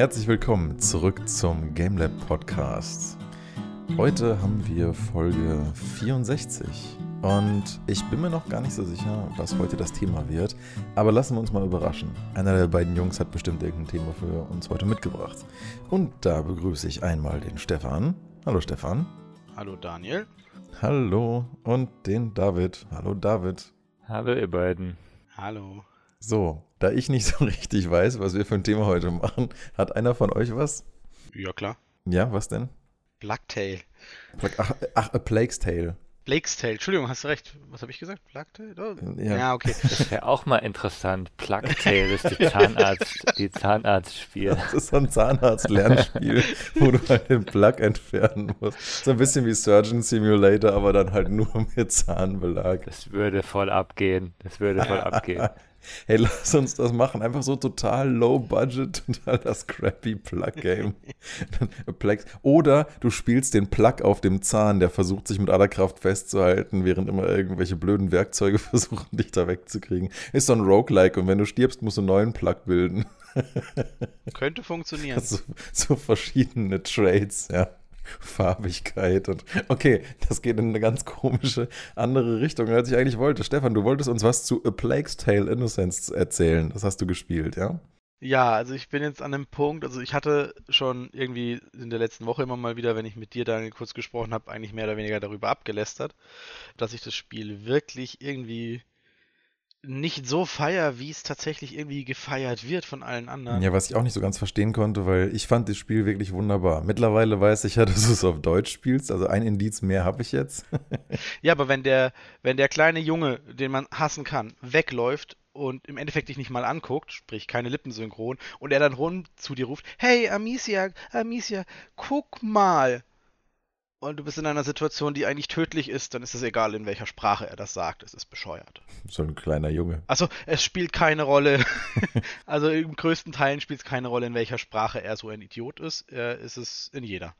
Herzlich willkommen zurück zum GameLab Podcast. Heute haben wir Folge 64 und ich bin mir noch gar nicht so sicher, was heute das Thema wird, aber lassen wir uns mal überraschen. Einer der beiden Jungs hat bestimmt irgendein Thema für uns heute mitgebracht. Und da begrüße ich einmal den Stefan. Hallo Stefan. Hallo Daniel. Hallo und den David. Hallo David. Hallo ihr beiden. Hallo. So, da ich nicht so richtig weiß, was wir für ein Thema heute machen, hat einer von euch was? Ja, klar. Ja, was denn? Blacktail. Ach, ach A Plague's Tale. Blake's Tale. Entschuldigung, hast du recht. Was habe ich gesagt? Blacktail? Oh. Ja. Ja. okay. Das wäre auch mal interessant. Plugtail ist die Zahnarzt, die Zahnarztspiel. Das ist so ein Zahnarzt-Lernspiel, wo du halt den Plug entfernen musst. So ein bisschen wie Surgeon Simulator, aber dann halt nur mit Zahnbelag. Das würde voll abgehen. Das würde voll abgehen. Hey, lass uns das machen. Einfach so total low budget, total das crappy Plug-Game. Oder du spielst den Plug auf dem Zahn, der versucht sich mit aller Kraft festzuhalten, während immer irgendwelche blöden Werkzeuge versuchen, dich da wegzukriegen. Ist so ein Roguelike und wenn du stirbst, musst du einen neuen Plug bilden. Könnte funktionieren. So, so verschiedene Trades, ja. Farbigkeit und okay, das geht in eine ganz komische andere Richtung, als ich eigentlich wollte. Stefan, du wolltest uns was zu A Plague's Tale Innocence erzählen. Das hast du gespielt, ja? Ja, also ich bin jetzt an dem Punkt, also ich hatte schon irgendwie in der letzten Woche immer mal wieder, wenn ich mit dir, Daniel, kurz gesprochen habe, eigentlich mehr oder weniger darüber abgelästert, dass ich das Spiel wirklich irgendwie nicht so feier, wie es tatsächlich irgendwie gefeiert wird von allen anderen. Ja, was ich auch nicht so ganz verstehen konnte, weil ich fand das Spiel wirklich wunderbar. Mittlerweile weiß ich ja, dass du es auf Deutsch spielst, also ein Indiz mehr habe ich jetzt. Ja, aber wenn der, wenn der kleine Junge, den man hassen kann, wegläuft und im Endeffekt dich nicht mal anguckt, sprich keine Lippensynchron, und er dann rund zu dir ruft, hey Amicia, Amicia, guck mal. Und du bist in einer Situation, die eigentlich tödlich ist, dann ist es egal, in welcher Sprache er das sagt. Es ist bescheuert. So ein kleiner Junge. Also, es spielt keine Rolle. also, im größten Teilen spielt es keine Rolle, in welcher Sprache er so ein Idiot ist. Er ist es in jeder.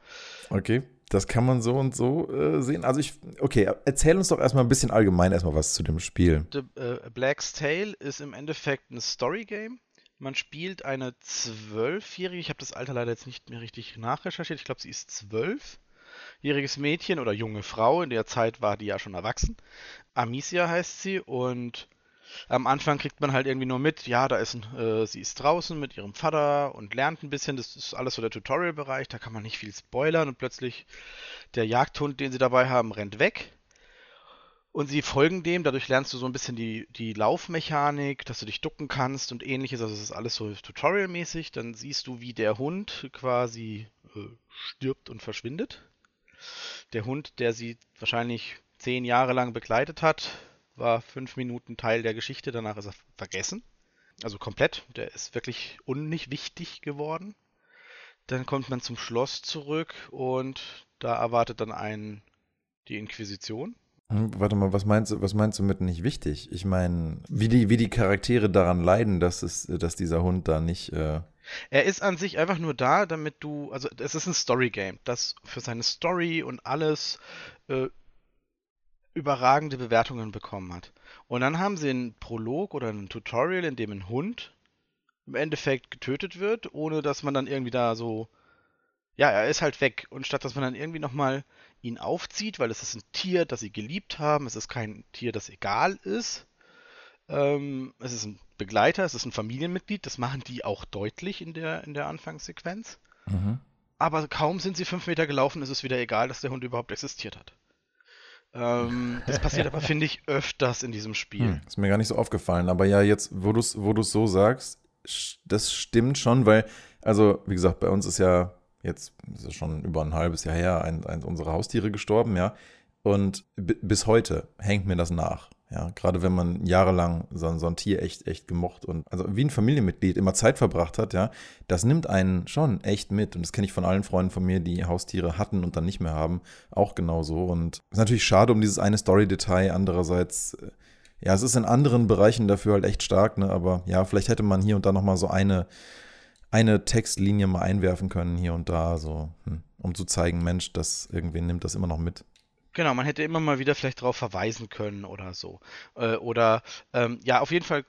Okay, das kann man so und so äh, sehen. Also ich, okay, erzähl uns doch erstmal ein bisschen allgemein erstmal was zu dem Spiel. The, äh, Black's Tale ist im Endeffekt ein Story-Game. Man spielt eine zwölfjährige, ich habe das Alter leider jetzt nicht mehr richtig nachrecherchiert, ich glaube, sie ist zwölfjähriges Mädchen oder junge Frau, in der Zeit war die ja schon erwachsen. Amicia heißt sie und am Anfang kriegt man halt irgendwie nur mit, ja, da ist ein, äh, sie ist draußen mit ihrem Vater und lernt ein bisschen, das ist alles so der Tutorial-Bereich, da kann man nicht viel spoilern und plötzlich der Jagdhund, den sie dabei haben, rennt weg. Und sie folgen dem, dadurch lernst du so ein bisschen die, die Laufmechanik, dass du dich ducken kannst und ähnliches. Also es ist alles so tutorialmäßig. Dann siehst du, wie der Hund quasi äh, stirbt und verschwindet. Der Hund, der sie wahrscheinlich zehn Jahre lang begleitet hat, war fünf Minuten Teil der Geschichte, danach ist er vergessen. Also komplett. Der ist wirklich unnicht wichtig geworden. Dann kommt man zum Schloss zurück und da erwartet dann einen die Inquisition. Hm, Warte mal, was meinst du, was meinst du mit nicht wichtig? Ich meine, wie die, wie die Charaktere daran leiden, dass es, dass dieser Hund da nicht. Äh Er ist an sich einfach nur da, damit du, also es ist ein Story-Game, das für seine Story und alles äh, überragende Bewertungen bekommen hat. Und dann haben sie einen Prolog oder ein Tutorial, in dem ein Hund im Endeffekt getötet wird, ohne dass man dann irgendwie da so, ja, er ist halt weg. Und statt dass man dann irgendwie nochmal ihn aufzieht, weil es ist ein Tier, das sie geliebt haben, es ist kein Tier, das egal ist. Ähm, es ist ein Begleiter, es ist ein Familienmitglied, das machen die auch deutlich in der, in der Anfangssequenz. Aber kaum sind sie fünf Meter gelaufen, ist es wieder egal, dass der Hund überhaupt existiert hat. Ähm, das passiert aber, finde ich, öfters in diesem Spiel. Hm, ist mir gar nicht so aufgefallen. Aber ja, jetzt, wo du es wo du's so sagst, das stimmt schon, weil, also, wie gesagt, bei uns ist ja jetzt ist es schon über ein halbes Jahr her ein, eins unserer Haustiere gestorben, ja. Und bi- bis heute hängt mir das nach. Ja, gerade wenn man jahrelang so, so ein Tier echt, echt gemocht und also wie ein Familienmitglied immer Zeit verbracht hat, ja, das nimmt einen schon echt mit. Und das kenne ich von allen Freunden von mir, die Haustiere hatten und dann nicht mehr haben, auch genauso. Und ist natürlich schade um dieses eine Story-Detail. Andererseits, äh, ja, es ist in anderen Bereichen dafür halt echt stark, ne? Aber ja, vielleicht hätte man hier und da nochmal so eine, eine Textlinie mal einwerfen können, hier und da, so, hm, um zu zeigen, Mensch, das irgendwie nimmt das immer noch mit. Genau, man hätte immer mal wieder vielleicht darauf verweisen können oder so. Äh, oder ähm, ja, auf jeden Fall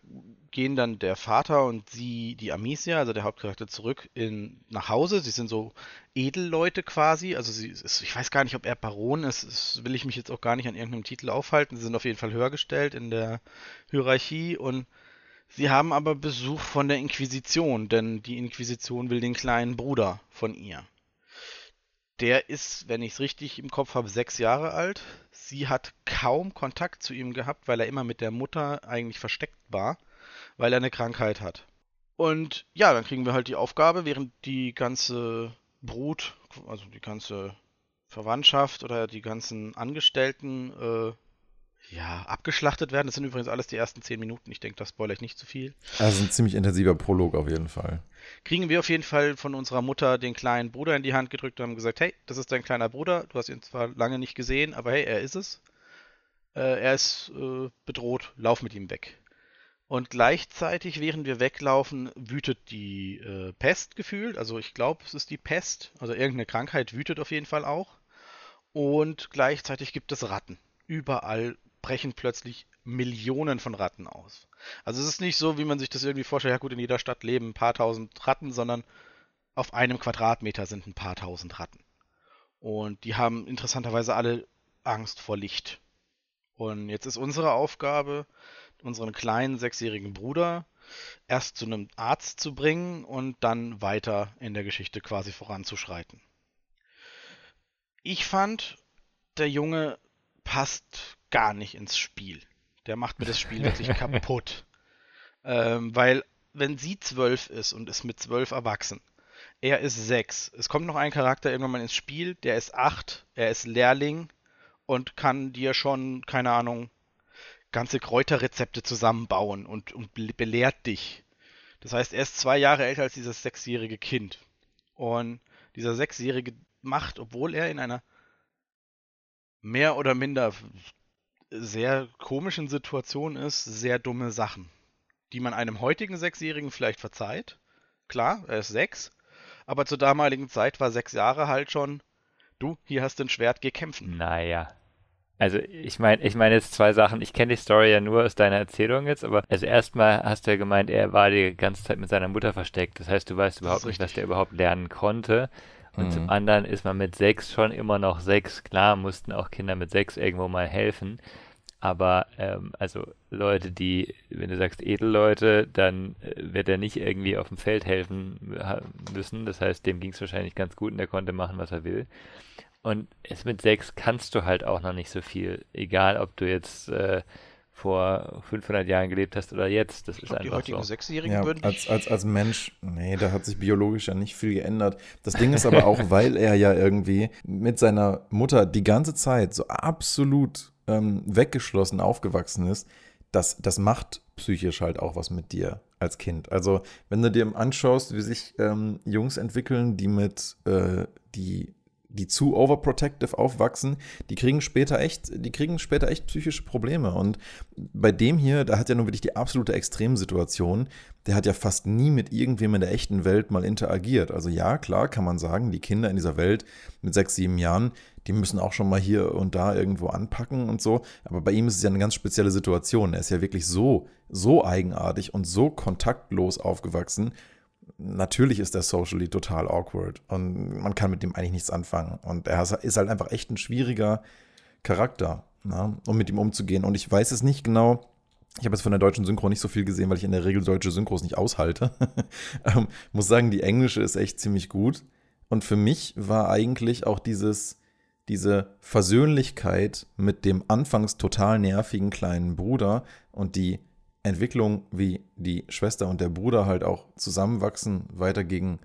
gehen dann der Vater und sie, die Amicia, also der Hauptcharakter, zurück in, nach Hause. Sie sind so Edelleute quasi. Also sie ist, ich weiß gar nicht, ob er Baron ist. Das will ich mich jetzt auch gar nicht an irgendeinem Titel aufhalten. Sie sind auf jeden Fall höher gestellt in der Hierarchie und sie haben aber Besuch von der Inquisition, denn die Inquisition will den kleinen Bruder von ihr. Der ist, wenn ich es richtig im Kopf habe, sechs Jahre alt. Sie hat kaum Kontakt zu ihm gehabt, weil er immer mit der Mutter eigentlich versteckt war, weil er eine Krankheit hat. Und ja, dann kriegen wir halt die Aufgabe, während die ganze Brut, also die ganze Verwandtschaft oder die ganzen Angestellten äh, ja, abgeschlachtet werden. Das sind übrigens alles die ersten zehn Minuten. Ich denke, das spoilere ich nicht zu viel. Also ein ziemlich intensiver Prolog auf jeden Fall. Kriegen wir auf jeden Fall von unserer Mutter den kleinen Bruder in die Hand gedrückt und haben gesagt, hey, das ist dein kleiner Bruder. Du hast ihn zwar lange nicht gesehen, aber hey, er ist es. Äh, er ist äh, bedroht. Lauf mit ihm weg. Und gleichzeitig, während wir weglaufen, wütet die äh, Pest gefühlt. Also ich glaube, es ist die Pest. Also irgendeine Krankheit wütet auf jeden Fall auch. Und gleichzeitig gibt es Ratten. Überall brechen plötzlich Millionen von Ratten aus. Also es ist nicht so, wie man sich das irgendwie vorstellt, ja gut, in jeder Stadt leben ein paar tausend Ratten, sondern auf einem Quadratmeter sind ein paar tausend Ratten. Und die haben interessanterweise alle Angst vor Licht. Und jetzt ist unsere Aufgabe, unseren kleinen sechsjährigen Bruder erst zu einem Arzt zu bringen und dann weiter in der Geschichte quasi voranzuschreiten. Ich fand, der Junge passt gar nicht ins Spiel. Der macht mir das Spiel wirklich kaputt. Ähm, weil, wenn sie zwölf ist und ist mit zwölf erwachsen, er ist sechs. Es kommt noch ein Charakter irgendwann mal ins Spiel, der ist acht, er ist Lehrling und kann dir schon, keine Ahnung, ganze Kräuterrezepte zusammenbauen und, und belehrt dich. Das heißt, er ist zwei Jahre älter als dieses sechsjährige Kind. Und dieser sechsjährige macht, obwohl er in einer mehr oder minder sehr komischen Situation ist, sehr dumme Sachen, die man einem heutigen Sechsjährigen vielleicht verzeiht. Klar, er ist sechs, aber zur damaligen Zeit war sechs Jahre halt schon, du, hier hast du ein Schwert, geh kämpfen. Naja. Also ich meine, ich meine jetzt zwei Sachen. Ich kenne die Story ja nur aus deiner Erzählung jetzt, aber also erstmal hast du ja gemeint, er war die ganze Zeit mit seiner Mutter versteckt. Das heißt, du weißt überhaupt nicht, was der überhaupt lernen konnte. Und mhm. zum anderen ist man mit sechs schon immer noch sechs. Klar, mussten auch Kinder mit sechs irgendwo mal helfen. Aber ähm, also Leute, die, wenn du sagst Edelleute, dann äh, wird er nicht irgendwie auf dem Feld helfen müssen. Das heißt, dem ging es wahrscheinlich ganz gut und der konnte machen, was er will. Und es mit sechs kannst du halt auch noch nicht so viel. Egal, ob du jetzt äh, vor 500 Jahren gelebt hast oder jetzt. Das ich ist glaub, einfach die heutigen so. Sechsjährigen ja, würden als, als, als Mensch, nee, da hat sich biologisch ja nicht viel geändert. Das Ding ist aber auch, weil er ja irgendwie mit seiner Mutter die ganze Zeit so absolut ähm, weggeschlossen aufgewachsen ist, das, das macht psychisch halt auch was mit dir als Kind. Also, wenn du dir anschaust, wie sich ähm, Jungs entwickeln, die mit, äh, die die zu overprotective aufwachsen, die kriegen später echt, die kriegen später echt psychische Probleme. Und bei dem hier, da hat ja nun wirklich die absolute Extremsituation. Der hat ja fast nie mit irgendwem in der echten Welt mal interagiert. Also ja, klar kann man sagen, die Kinder in dieser Welt mit sechs, sieben Jahren, die müssen auch schon mal hier und da irgendwo anpacken und so. Aber bei ihm ist es ja eine ganz spezielle Situation. Er ist ja wirklich so, so eigenartig und so kontaktlos aufgewachsen natürlich ist er socially total awkward und man kann mit dem eigentlich nichts anfangen. Und er ist halt einfach echt ein schwieriger Charakter, ne, um mit ihm umzugehen. Und ich weiß es nicht genau. Ich habe jetzt von der deutschen Synchro nicht so viel gesehen, weil ich in der Regel deutsche Synchros nicht aushalte. ähm, muss sagen, die englische ist echt ziemlich gut. Und für mich war eigentlich auch dieses, diese Versöhnlichkeit mit dem anfangs total nervigen kleinen Bruder und die Entwicklung, wie die Schwester und der Bruder halt auch zusammenwachsen, weiter gegen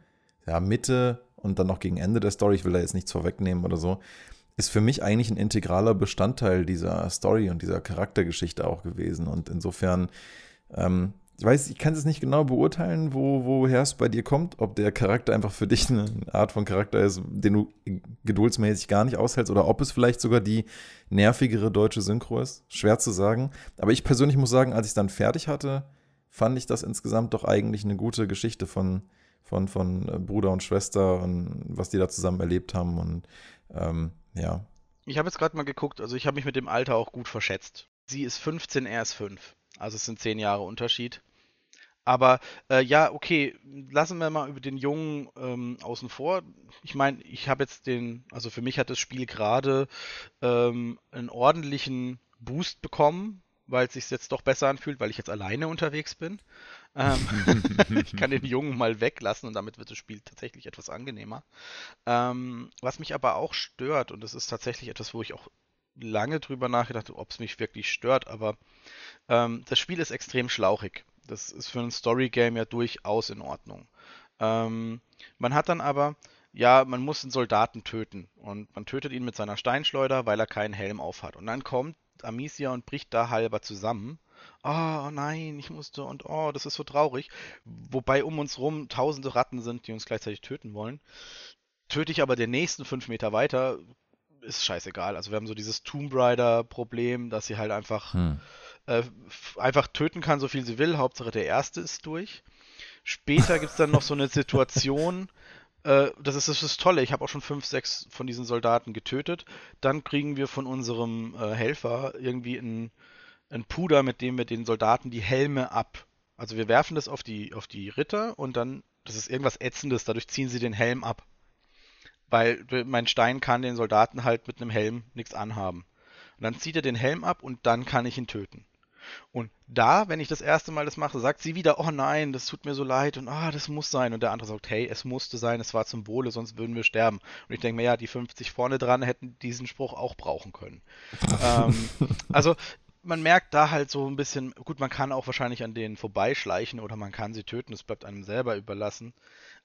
ja, Mitte und dann noch gegen Ende der Story, ich will da jetzt nichts vorwegnehmen oder so, ist für mich eigentlich ein integraler Bestandteil dieser Story und dieser Charaktergeschichte auch gewesen. Und insofern ähm, ich weiß, ich kann es nicht genau beurteilen, wo, woher es bei dir kommt, ob der Charakter einfach für dich eine Art von Charakter ist, den du geduldsmäßig gar nicht aushältst, oder ob es vielleicht sogar die nervigere deutsche Synchro ist. Schwer zu sagen. Aber ich persönlich muss sagen, als ich es dann fertig hatte, fand ich das insgesamt doch eigentlich eine gute Geschichte von, von, von äh, Bruder und Schwester und was die da zusammen erlebt haben. Und ähm, ja, Ich habe jetzt gerade mal geguckt, also ich habe mich mit dem Alter auch gut verschätzt. Sie ist 15, er ist 5. Also es sind 10 Jahre Unterschied. Aber äh, ja, okay, lassen wir mal über den Jungen ähm, außen vor. Ich meine, ich habe jetzt den, also für mich hat das Spiel gerade ähm, einen ordentlichen Boost bekommen, weil es sich jetzt doch besser anfühlt, weil ich jetzt alleine unterwegs bin. Ähm, ich kann den Jungen mal weglassen und damit wird das Spiel tatsächlich etwas angenehmer. Ähm, was mich aber auch stört, und das ist tatsächlich etwas, wo ich auch lange drüber nachgedacht habe, ob es mich wirklich stört, aber ähm, das Spiel ist extrem schlauchig. Das ist für ein Story-Game ja durchaus in Ordnung. Ähm, man hat dann aber, ja, man muss einen Soldaten töten und man tötet ihn mit seiner Steinschleuder, weil er keinen Helm auf hat. Und dann kommt Amicia und bricht da halber zusammen. Oh nein, ich musste und oh, das ist so traurig. Wobei um uns rum tausende Ratten sind, die uns gleichzeitig töten wollen. Töte ich aber den nächsten fünf Meter weiter, ist scheißegal. Also wir haben so dieses Tomb Raider-Problem, dass sie halt einfach, hm. Äh, einfach töten kann, so viel sie will. Hauptsache der erste ist durch. Später gibt es dann noch so eine Situation, äh, das ist das, ist Tolle. Ich habe auch schon fünf, sechs von diesen Soldaten getötet. Dann kriegen wir von unserem äh, Helfer irgendwie ein, ein Puder, mit dem wir den Soldaten die Helme ab. Also wir werfen das auf die, auf die Ritter und dann, das ist irgendwas Ätzendes, dadurch ziehen sie den Helm ab. Weil mein Stein kann den Soldaten halt mit einem Helm nichts anhaben. Und dann zieht er den Helm ab und dann kann ich ihn töten. Und da, wenn ich das erste Mal das mache, sagt sie wieder, oh nein, das tut mir so leid und ah, das muss sein. Und der andere sagt, hey, es musste sein, es war zum Wohle, sonst würden wir sterben. Und ich denke mir, ja, die 50 vorne dran hätten diesen Spruch auch brauchen können. ähm, also man merkt da halt so ein bisschen, gut, man kann auch wahrscheinlich an denen vorbeischleichen oder man kann sie töten, das bleibt einem selber überlassen.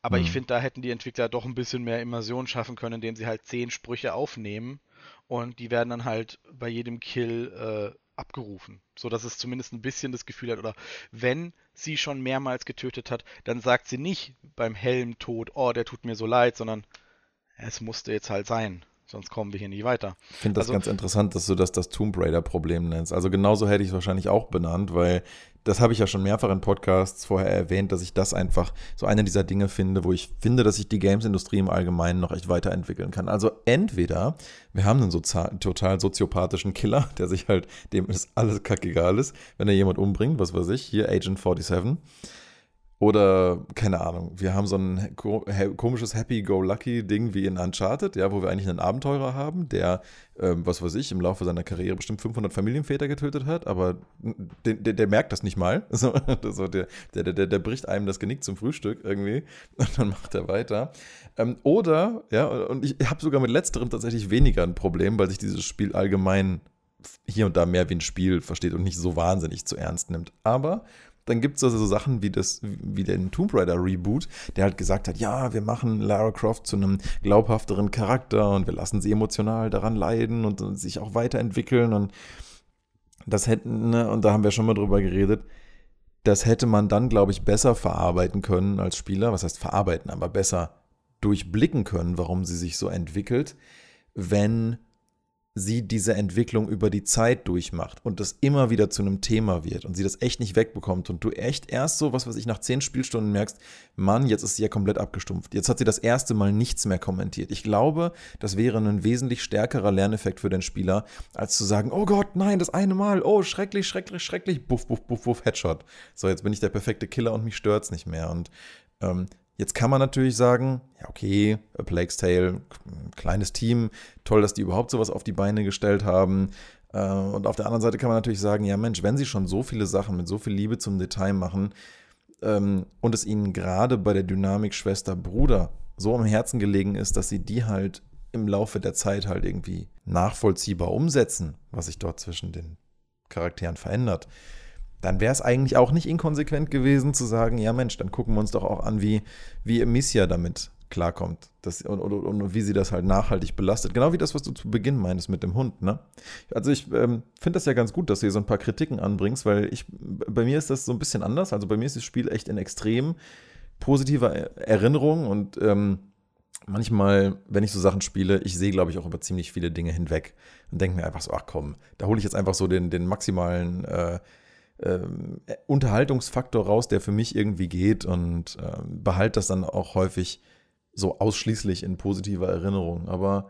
Aber mhm. ich finde, da hätten die Entwickler doch ein bisschen mehr Immersion schaffen können, indem sie halt zehn Sprüche aufnehmen und die werden dann halt bei jedem Kill äh, abgerufen, so dass es zumindest ein bisschen das Gefühl hat, oder wenn sie schon mehrmals getötet hat, dann sagt sie nicht beim Helmtod, oh, der tut mir so leid, sondern es musste jetzt halt sein. Sonst kommen wir hier nicht weiter. Ich finde das also, ganz interessant, dass du das das Tomb Raider-Problem nennst. Also genauso hätte ich es wahrscheinlich auch benannt, weil das habe ich ja schon mehrfach in Podcasts vorher erwähnt, dass ich das einfach so eine dieser Dinge finde, wo ich finde, dass sich die Games-Industrie im Allgemeinen noch echt weiterentwickeln kann. Also entweder wir haben einen sozial, total soziopathischen Killer, der sich halt, dem ist alles kackegal ist, wenn er jemand umbringt, was weiß ich, hier Agent 47 oder, keine Ahnung, wir haben so ein komisches Happy-Go-Lucky-Ding wie in Uncharted, ja, wo wir eigentlich einen Abenteurer haben, der, ähm, was weiß ich, im Laufe seiner Karriere bestimmt 500 Familienväter getötet hat, aber der, der, der merkt das nicht mal. So, so der, der, der, der bricht einem das Genick zum Frühstück irgendwie und dann macht er weiter. Ähm, oder, ja, und ich habe sogar mit letzterem tatsächlich weniger ein Problem, weil sich dieses Spiel allgemein hier und da mehr wie ein Spiel versteht und nicht so wahnsinnig zu ernst nimmt. Aber dann gibt es also so Sachen wie, das, wie den Tomb Raider Reboot, der halt gesagt hat, ja, wir machen Lara Croft zu einem glaubhafteren Charakter und wir lassen sie emotional daran leiden und, sich auch weiterentwickeln und das hätten, ne, und da haben wir schon mal drüber geredet, das hätte man dann, glaube ich, besser verarbeiten können als Spieler, was heißt verarbeiten, aber besser durchblicken können, warum sie sich so entwickelt, wenn sie diese Entwicklung über die Zeit durchmacht und das immer wieder zu einem Thema wird und sie das echt nicht wegbekommt und du echt erst so, was weiß ich, nach zehn Spielstunden merkst, Mann, jetzt ist sie ja komplett abgestumpft. Jetzt hat sie das erste Mal nichts mehr kommentiert. Ich glaube, das wäre ein wesentlich stärkerer Lerneffekt für den Spieler, als zu sagen, oh Gott, nein, das eine Mal, oh, schrecklich, schrecklich, schrecklich, buff, buff, buff, buff, Headshot. So, jetzt bin ich der perfekte Killer und mich stört's nicht mehr. Und ähm, Jetzt kann man natürlich sagen, ja, okay, A Plague's Tale, kleines Team, toll, dass die überhaupt sowas auf die Beine gestellt haben. Äh, und auf der anderen Seite kann man natürlich sagen, ja Mensch, wenn sie schon so viele Sachen mit so viel Liebe zum Detail machen ähm, und es ihnen gerade bei der Dynamik Schwester-Bruder so am Herzen gelegen ist, dass sie die halt im Laufe der Zeit halt irgendwie nachvollziehbar umsetzen, was sich dort zwischen den Charakteren verändert, dann wäre es eigentlich auch nicht inkonsequent gewesen zu sagen, ja Mensch, dann gucken wir uns doch auch an, wie, wie Emicia damit klarkommt das, und, und, und, wie sie das halt nachhaltig belastet. Genau wie das, was du zu Beginn meinst mit dem Hund. Ne? Also ich ähm, finde das ja ganz gut, dass du hier so ein paar Kritiken anbringst, weil ich, bei mir ist das so ein bisschen anders. Also bei mir ist das Spiel echt in extrem positiver Erinnerung und ähm, manchmal, wenn ich so Sachen spiele, ich sehe, glaube ich, auch über ziemlich viele Dinge hinweg und denke mir einfach so, ach komm, da hole ich jetzt einfach so den, den maximalen äh, ähm, Unterhaltungsfaktor raus, der für mich irgendwie geht und ähm, behalte das dann auch häufig so ausschließlich in positiver Erinnerung. Aber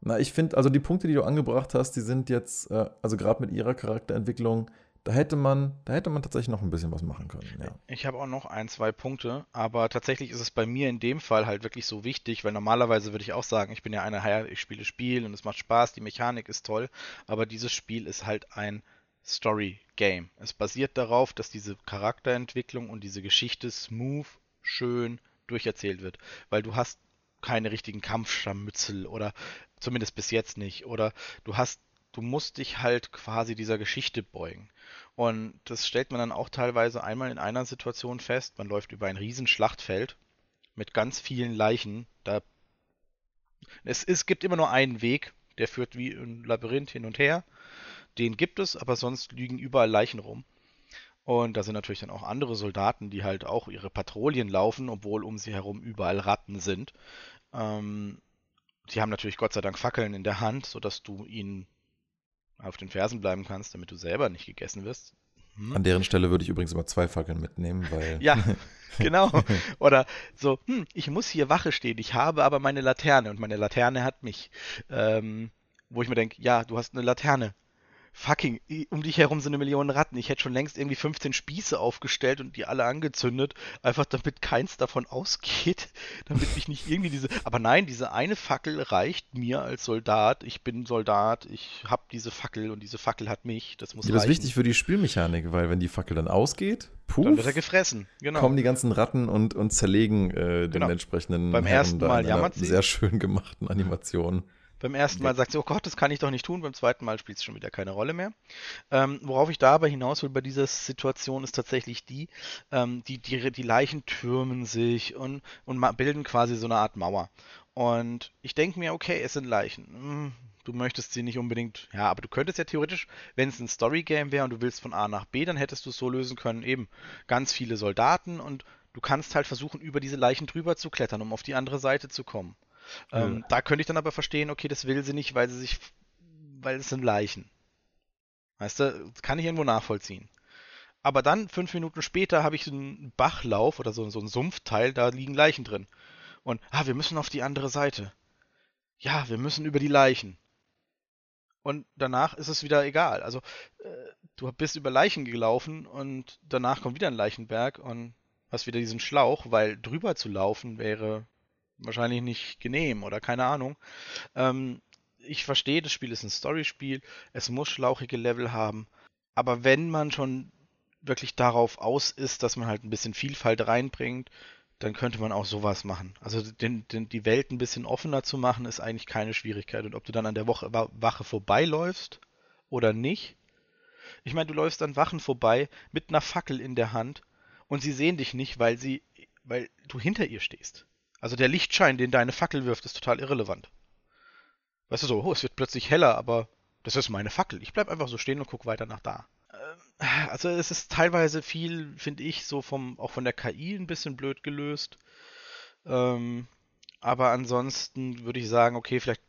Na, ich finde, also die Punkte, die du angebracht hast, die sind jetzt, äh, also gerade mit ihrer Charakterentwicklung, da hätte man, da hätte man tatsächlich noch ein bisschen was machen können. Ja. Ich habe auch noch ein, zwei Punkte, aber tatsächlich ist es bei mir in dem Fall halt wirklich so wichtig, weil normalerweise würde ich auch sagen, ich bin ja einer, ich spiele Spiel und es macht Spaß, die Mechanik ist toll, aber dieses Spiel ist halt ein Story-Game. Es basiert darauf, dass diese Charakterentwicklung und diese Geschichte smooth, schön durcherzählt wird, weil du hast keine richtigen Kampfscharmützel oder zumindest bis jetzt nicht oder du hast du musst dich halt quasi dieser Geschichte beugen. Und das stellt man dann auch teilweise einmal in einer Situation fest. Man läuft über ein Riesenschlachtfeld mit ganz vielen Leichen. Da es, es gibt immer nur einen Weg, der führt wie ein Labyrinth hin und her. Den gibt es, aber sonst liegen überall Leichen rum. Und da sind natürlich dann auch andere Soldaten, die halt auch ihre Patrouillen laufen, obwohl um sie herum überall Ratten sind. Ähm, die haben natürlich Gott sei Dank Fackeln in der Hand, sodass du ihnen auf den Fersen bleiben kannst, damit du selber nicht gegessen wirst. Hm. An deren Stelle würde ich übrigens immer zwei Fackeln mitnehmen, weil. ja, genau. Oder so, hm, ich muss hier Wache stehen, ich habe aber meine Laterne und meine Laterne hat mich. Ähm, wo ich mir denke, ja, du hast eine Laterne fucking, um dich herum sind eine Million Ratten. Ich hätte schon längst irgendwie 15 Spieße aufgestellt und die alle angezündet, einfach damit keins davon ausgeht, damit ich nicht irgendwie diese. Aber nein, diese eine Fackel reicht mir als Soldat. Ich bin Soldat, ich habe diese Fackel und diese Fackel hat mich. Das muss ja, Das ist wichtig für die Spielmechanik, weil wenn die Fackel dann ausgeht, puh, dann wird er gefressen. Genau. Kommen die ganzen Ratten und, und zerlegen äh, den genau. entsprechenden. Beim ersten Mal jammert sie. Sehr schön gemachten Animation. Beim ersten Mal sagt sie, oh Gott, das kann ich doch nicht tun. Beim zweiten Mal spielt es schon wieder keine Rolle mehr. Ähm, worauf ich da aber hinaus will bei dieser Situation ist tatsächlich die, ähm, die, die, die Leichen türmen sich und, und bilden quasi so eine Art Mauer. Und ich denke mir, okay, es sind Leichen. Hm, du möchtest sie nicht unbedingt, ja, aber du könntest ja theoretisch, wenn es ein Story-Game wäre und du willst von A nach B, dann hättest du es so lösen können, eben ganz viele Soldaten und du kannst halt versuchen, über diese Leichen drüber zu klettern, um auf die andere Seite zu kommen. Ähm, ja. Da könnte ich dann aber verstehen, okay, das will sie nicht, weil sie sich, weil es sind Leichen. Weißt du, das kann ich irgendwo nachvollziehen. Aber dann, fünf Minuten später, habe ich so einen Bachlauf oder so, so einen Sumpfteil, da liegen Leichen drin. Und, ah, wir müssen auf die andere Seite. Ja, wir müssen über die Leichen. Und danach ist es wieder egal. Also, äh, du bist über Leichen gelaufen und danach kommt wieder ein Leichenberg und hast wieder diesen Schlauch, weil drüber zu laufen wäre wahrscheinlich nicht genehm oder keine Ahnung. Ähm, ich verstehe, das Spiel ist ein Storyspiel, es muss schlauchige Level haben, aber wenn man schon wirklich darauf aus ist, dass man halt ein bisschen Vielfalt reinbringt, dann könnte man auch sowas machen. Also den, den, die Welt ein bisschen offener zu machen, ist eigentlich keine Schwierigkeit. Und ob du dann an der Woche, Wache vorbeiläufst oder nicht. Ich meine, du läufst an Wachen vorbei mit einer Fackel in der Hand und sie sehen dich nicht, weil sie, weil du hinter ihr stehst. Also der Lichtschein, den deine Fackel wirft, ist total irrelevant. Weißt du so, oh, es wird plötzlich heller, aber das ist meine Fackel. Ich bleib einfach so stehen und guck weiter nach da. Ähm, also es ist teilweise viel, finde ich, so vom, auch von der KI ein bisschen blöd gelöst. Ähm, aber ansonsten würde ich sagen, okay, vielleicht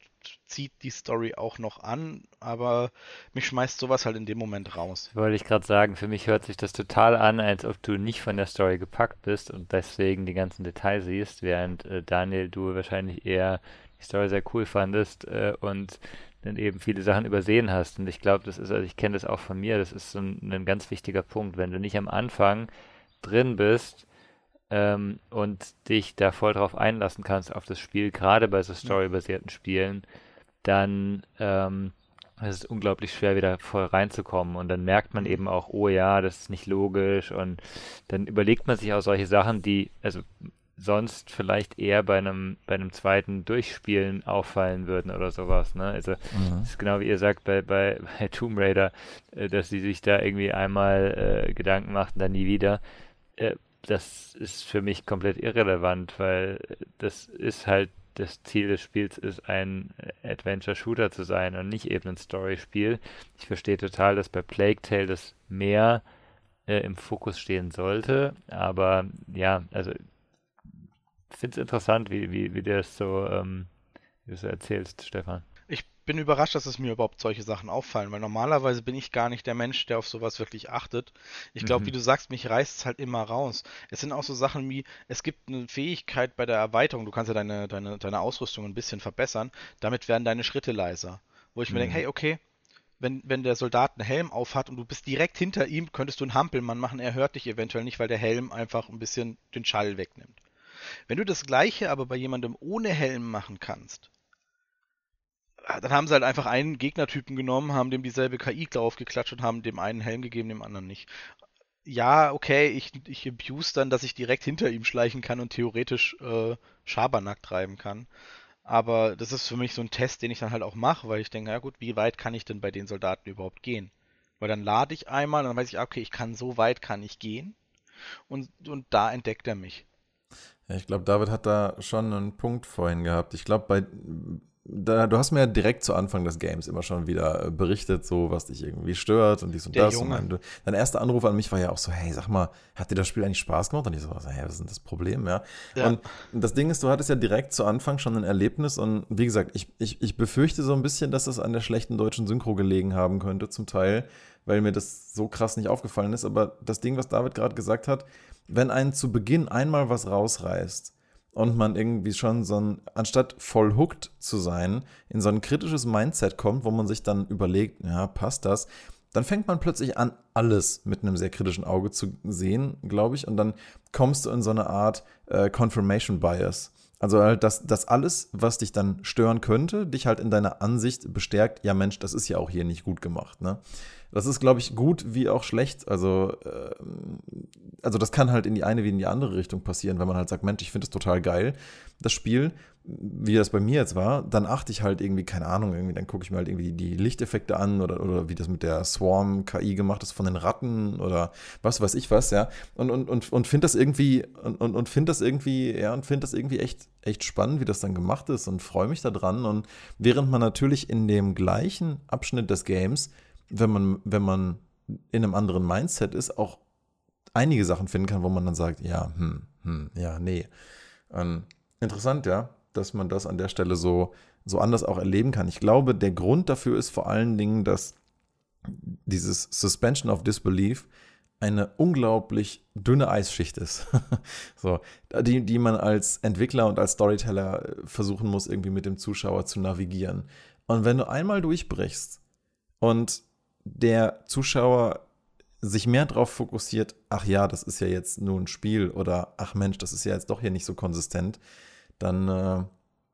zieht die Story auch noch an, aber mich schmeißt sowas halt in dem Moment raus. Wollte ich gerade sagen, für mich hört sich das total an, als ob du nicht von der Story gepackt bist und deswegen die ganzen Details siehst, während äh, Daniel, du wahrscheinlich eher die Story sehr cool fandest äh, und dann eben viele Sachen übersehen hast. Und ich glaube, das ist, also ich kenne das auch von mir, das ist so ein, ein ganz wichtiger Punkt. Wenn du nicht am Anfang drin bist, ähm, und dich da voll drauf einlassen kannst auf das Spiel, gerade bei so storybasierten Spielen, dann ähm, es ist unglaublich schwer, wieder voll reinzukommen. Und dann merkt man eben auch, oh ja, das ist nicht logisch. Und dann überlegt man sich auch solche Sachen, die, also sonst vielleicht eher bei einem, bei einem zweiten Durchspielen auffallen würden oder sowas. Ne? Also mhm. das ist genau wie ihr sagt bei, bei, bei Tomb Raider, äh, dass sie sich da irgendwie einmal äh, Gedanken machten, dann nie wieder. Äh, das ist für mich komplett irrelevant, weil das ist halt das Ziel des Spiels ist, ein Adventure-Shooter zu sein und nicht eben ein Story-Spiel. Ich verstehe total, dass bei Plague Tale das mehr äh, im Fokus stehen sollte, aber ja, also ich finde es interessant, wie, wie, wie du das so, ähm, wie du so erzählst, Stefan. Ich bin überrascht, dass es mir überhaupt solche Sachen auffallen, weil normalerweise bin ich gar nicht der Mensch, der auf sowas wirklich achtet. Ich glaube, Mhm. wie du sagst, mich reißt es halt immer raus. Es sind auch so Sachen wie, es gibt eine Fähigkeit bei der Erweiterung, du kannst ja deine, deine, deine Ausrüstung ein bisschen verbessern, damit werden deine Schritte leiser. Wo ich mir denke, Mhm. hey, okay, wenn, wenn der Soldat einen Helm aufhat und du bist direkt hinter ihm, könntest du einen Hampelmann machen, er hört dich eventuell nicht, weil der Helm einfach ein bisschen den Schall wegnimmt. Wenn du das gleiche aber bei jemandem ohne Helm machen kannst, dann haben sie halt einfach einen Gegnertypen genommen, haben dem dieselbe KI draufgeklatscht und haben dem einen Helm gegeben, dem anderen nicht. Ja, okay, ich, ich abuse dann, dass ich direkt hinter ihm schleichen kann und theoretisch äh, Schabernack treiben kann. Aber das ist für mich so ein Test, den ich dann halt auch mache, weil ich denke, ja gut, wie weit kann ich denn bei den Soldaten überhaupt gehen? Weil dann lade ich einmal und dann weiß ich, ah, okay, ich kann so weit kann ich gehen und, und da entdeckt er mich. Ja, ich glaube, David hat da schon einen Punkt vorhin gehabt. Ich glaube, bei da, du hast mir ja direkt zu Anfang des Games immer schon wieder äh, berichtet, so was dich irgendwie stört und dies und Der das. Junge. Und mein, dein erster Anruf an mich war ja auch so, hey, sag mal, hat dir das Spiel eigentlich Spaß gemacht? Und ich so, hey, was ist denn das Problem, ja? Ja. Und das Ding ist, du hattest ja direkt zu Anfang schon ein Erlebnis und wie gesagt, ich, ich, ich befürchte so ein bisschen, dass das an der schlechten deutschen Synchro gelegen haben könnte, zum Teil, weil mir das so krass nicht aufgefallen ist. Aber das Ding, was David gerade gesagt hat, wenn einen zu Beginn einmal was rausreißt, und man irgendwie schon so ein, anstatt voll hooked zu sein, in so ein kritisches Mindset kommt, wo man sich dann überlegt, ja, passt das, dann fängt man plötzlich an, alles mit einem sehr kritischen Auge zu sehen, glaube ich, und dann kommst du in so eine Art äh, Confirmation Bias. Also halt, dass, dass alles, was dich dann stören könnte, dich halt in deiner Ansicht bestärkt, ja Mensch, das ist ja auch hier nicht gut gemacht. Ne? Das ist, glaube ich, gut wie auch schlecht. Also, ähm, also das kann halt in die eine wie in die andere Richtung passieren, wenn man halt sagt, Mensch, ich finde es total geil, das Spiel, wie das bei mir jetzt war, dann achte ich halt irgendwie, keine Ahnung, irgendwie, dann gucke ich mir halt irgendwie die Lichteffekte an oder, oder wie das mit der Swarm-KI gemacht ist von den Ratten oder was weiß ich was, ja. Und, und, und, und finde das irgendwie, und, und, und finde das irgendwie, ja, und finde das irgendwie echt, echt spannend, wie das dann gemacht ist und freue mich da dran. Und während man natürlich in dem gleichen Abschnitt des Games, wenn man, wenn man in einem anderen Mindset ist, auch einige Sachen finden kann, wo man dann sagt, ja, hm, hm, ja, nee. Ähm, interessant, ja, dass man das an der Stelle so, so anders auch erleben kann. Ich glaube, der Grund dafür ist vor allen Dingen, dass dieses Suspension of Disbelief eine unglaublich dünne Eisschicht ist. so, die, die man als Entwickler und als Storyteller äh, versuchen muss, irgendwie mit dem Zuschauer zu navigieren. Und wenn du einmal durchbrichst und der Zuschauer sich mehr darauf fokussiert, ach ja, das ist ja jetzt nur ein Spiel oder ach Mensch, das ist ja jetzt doch hier nicht so konsistent, dann äh,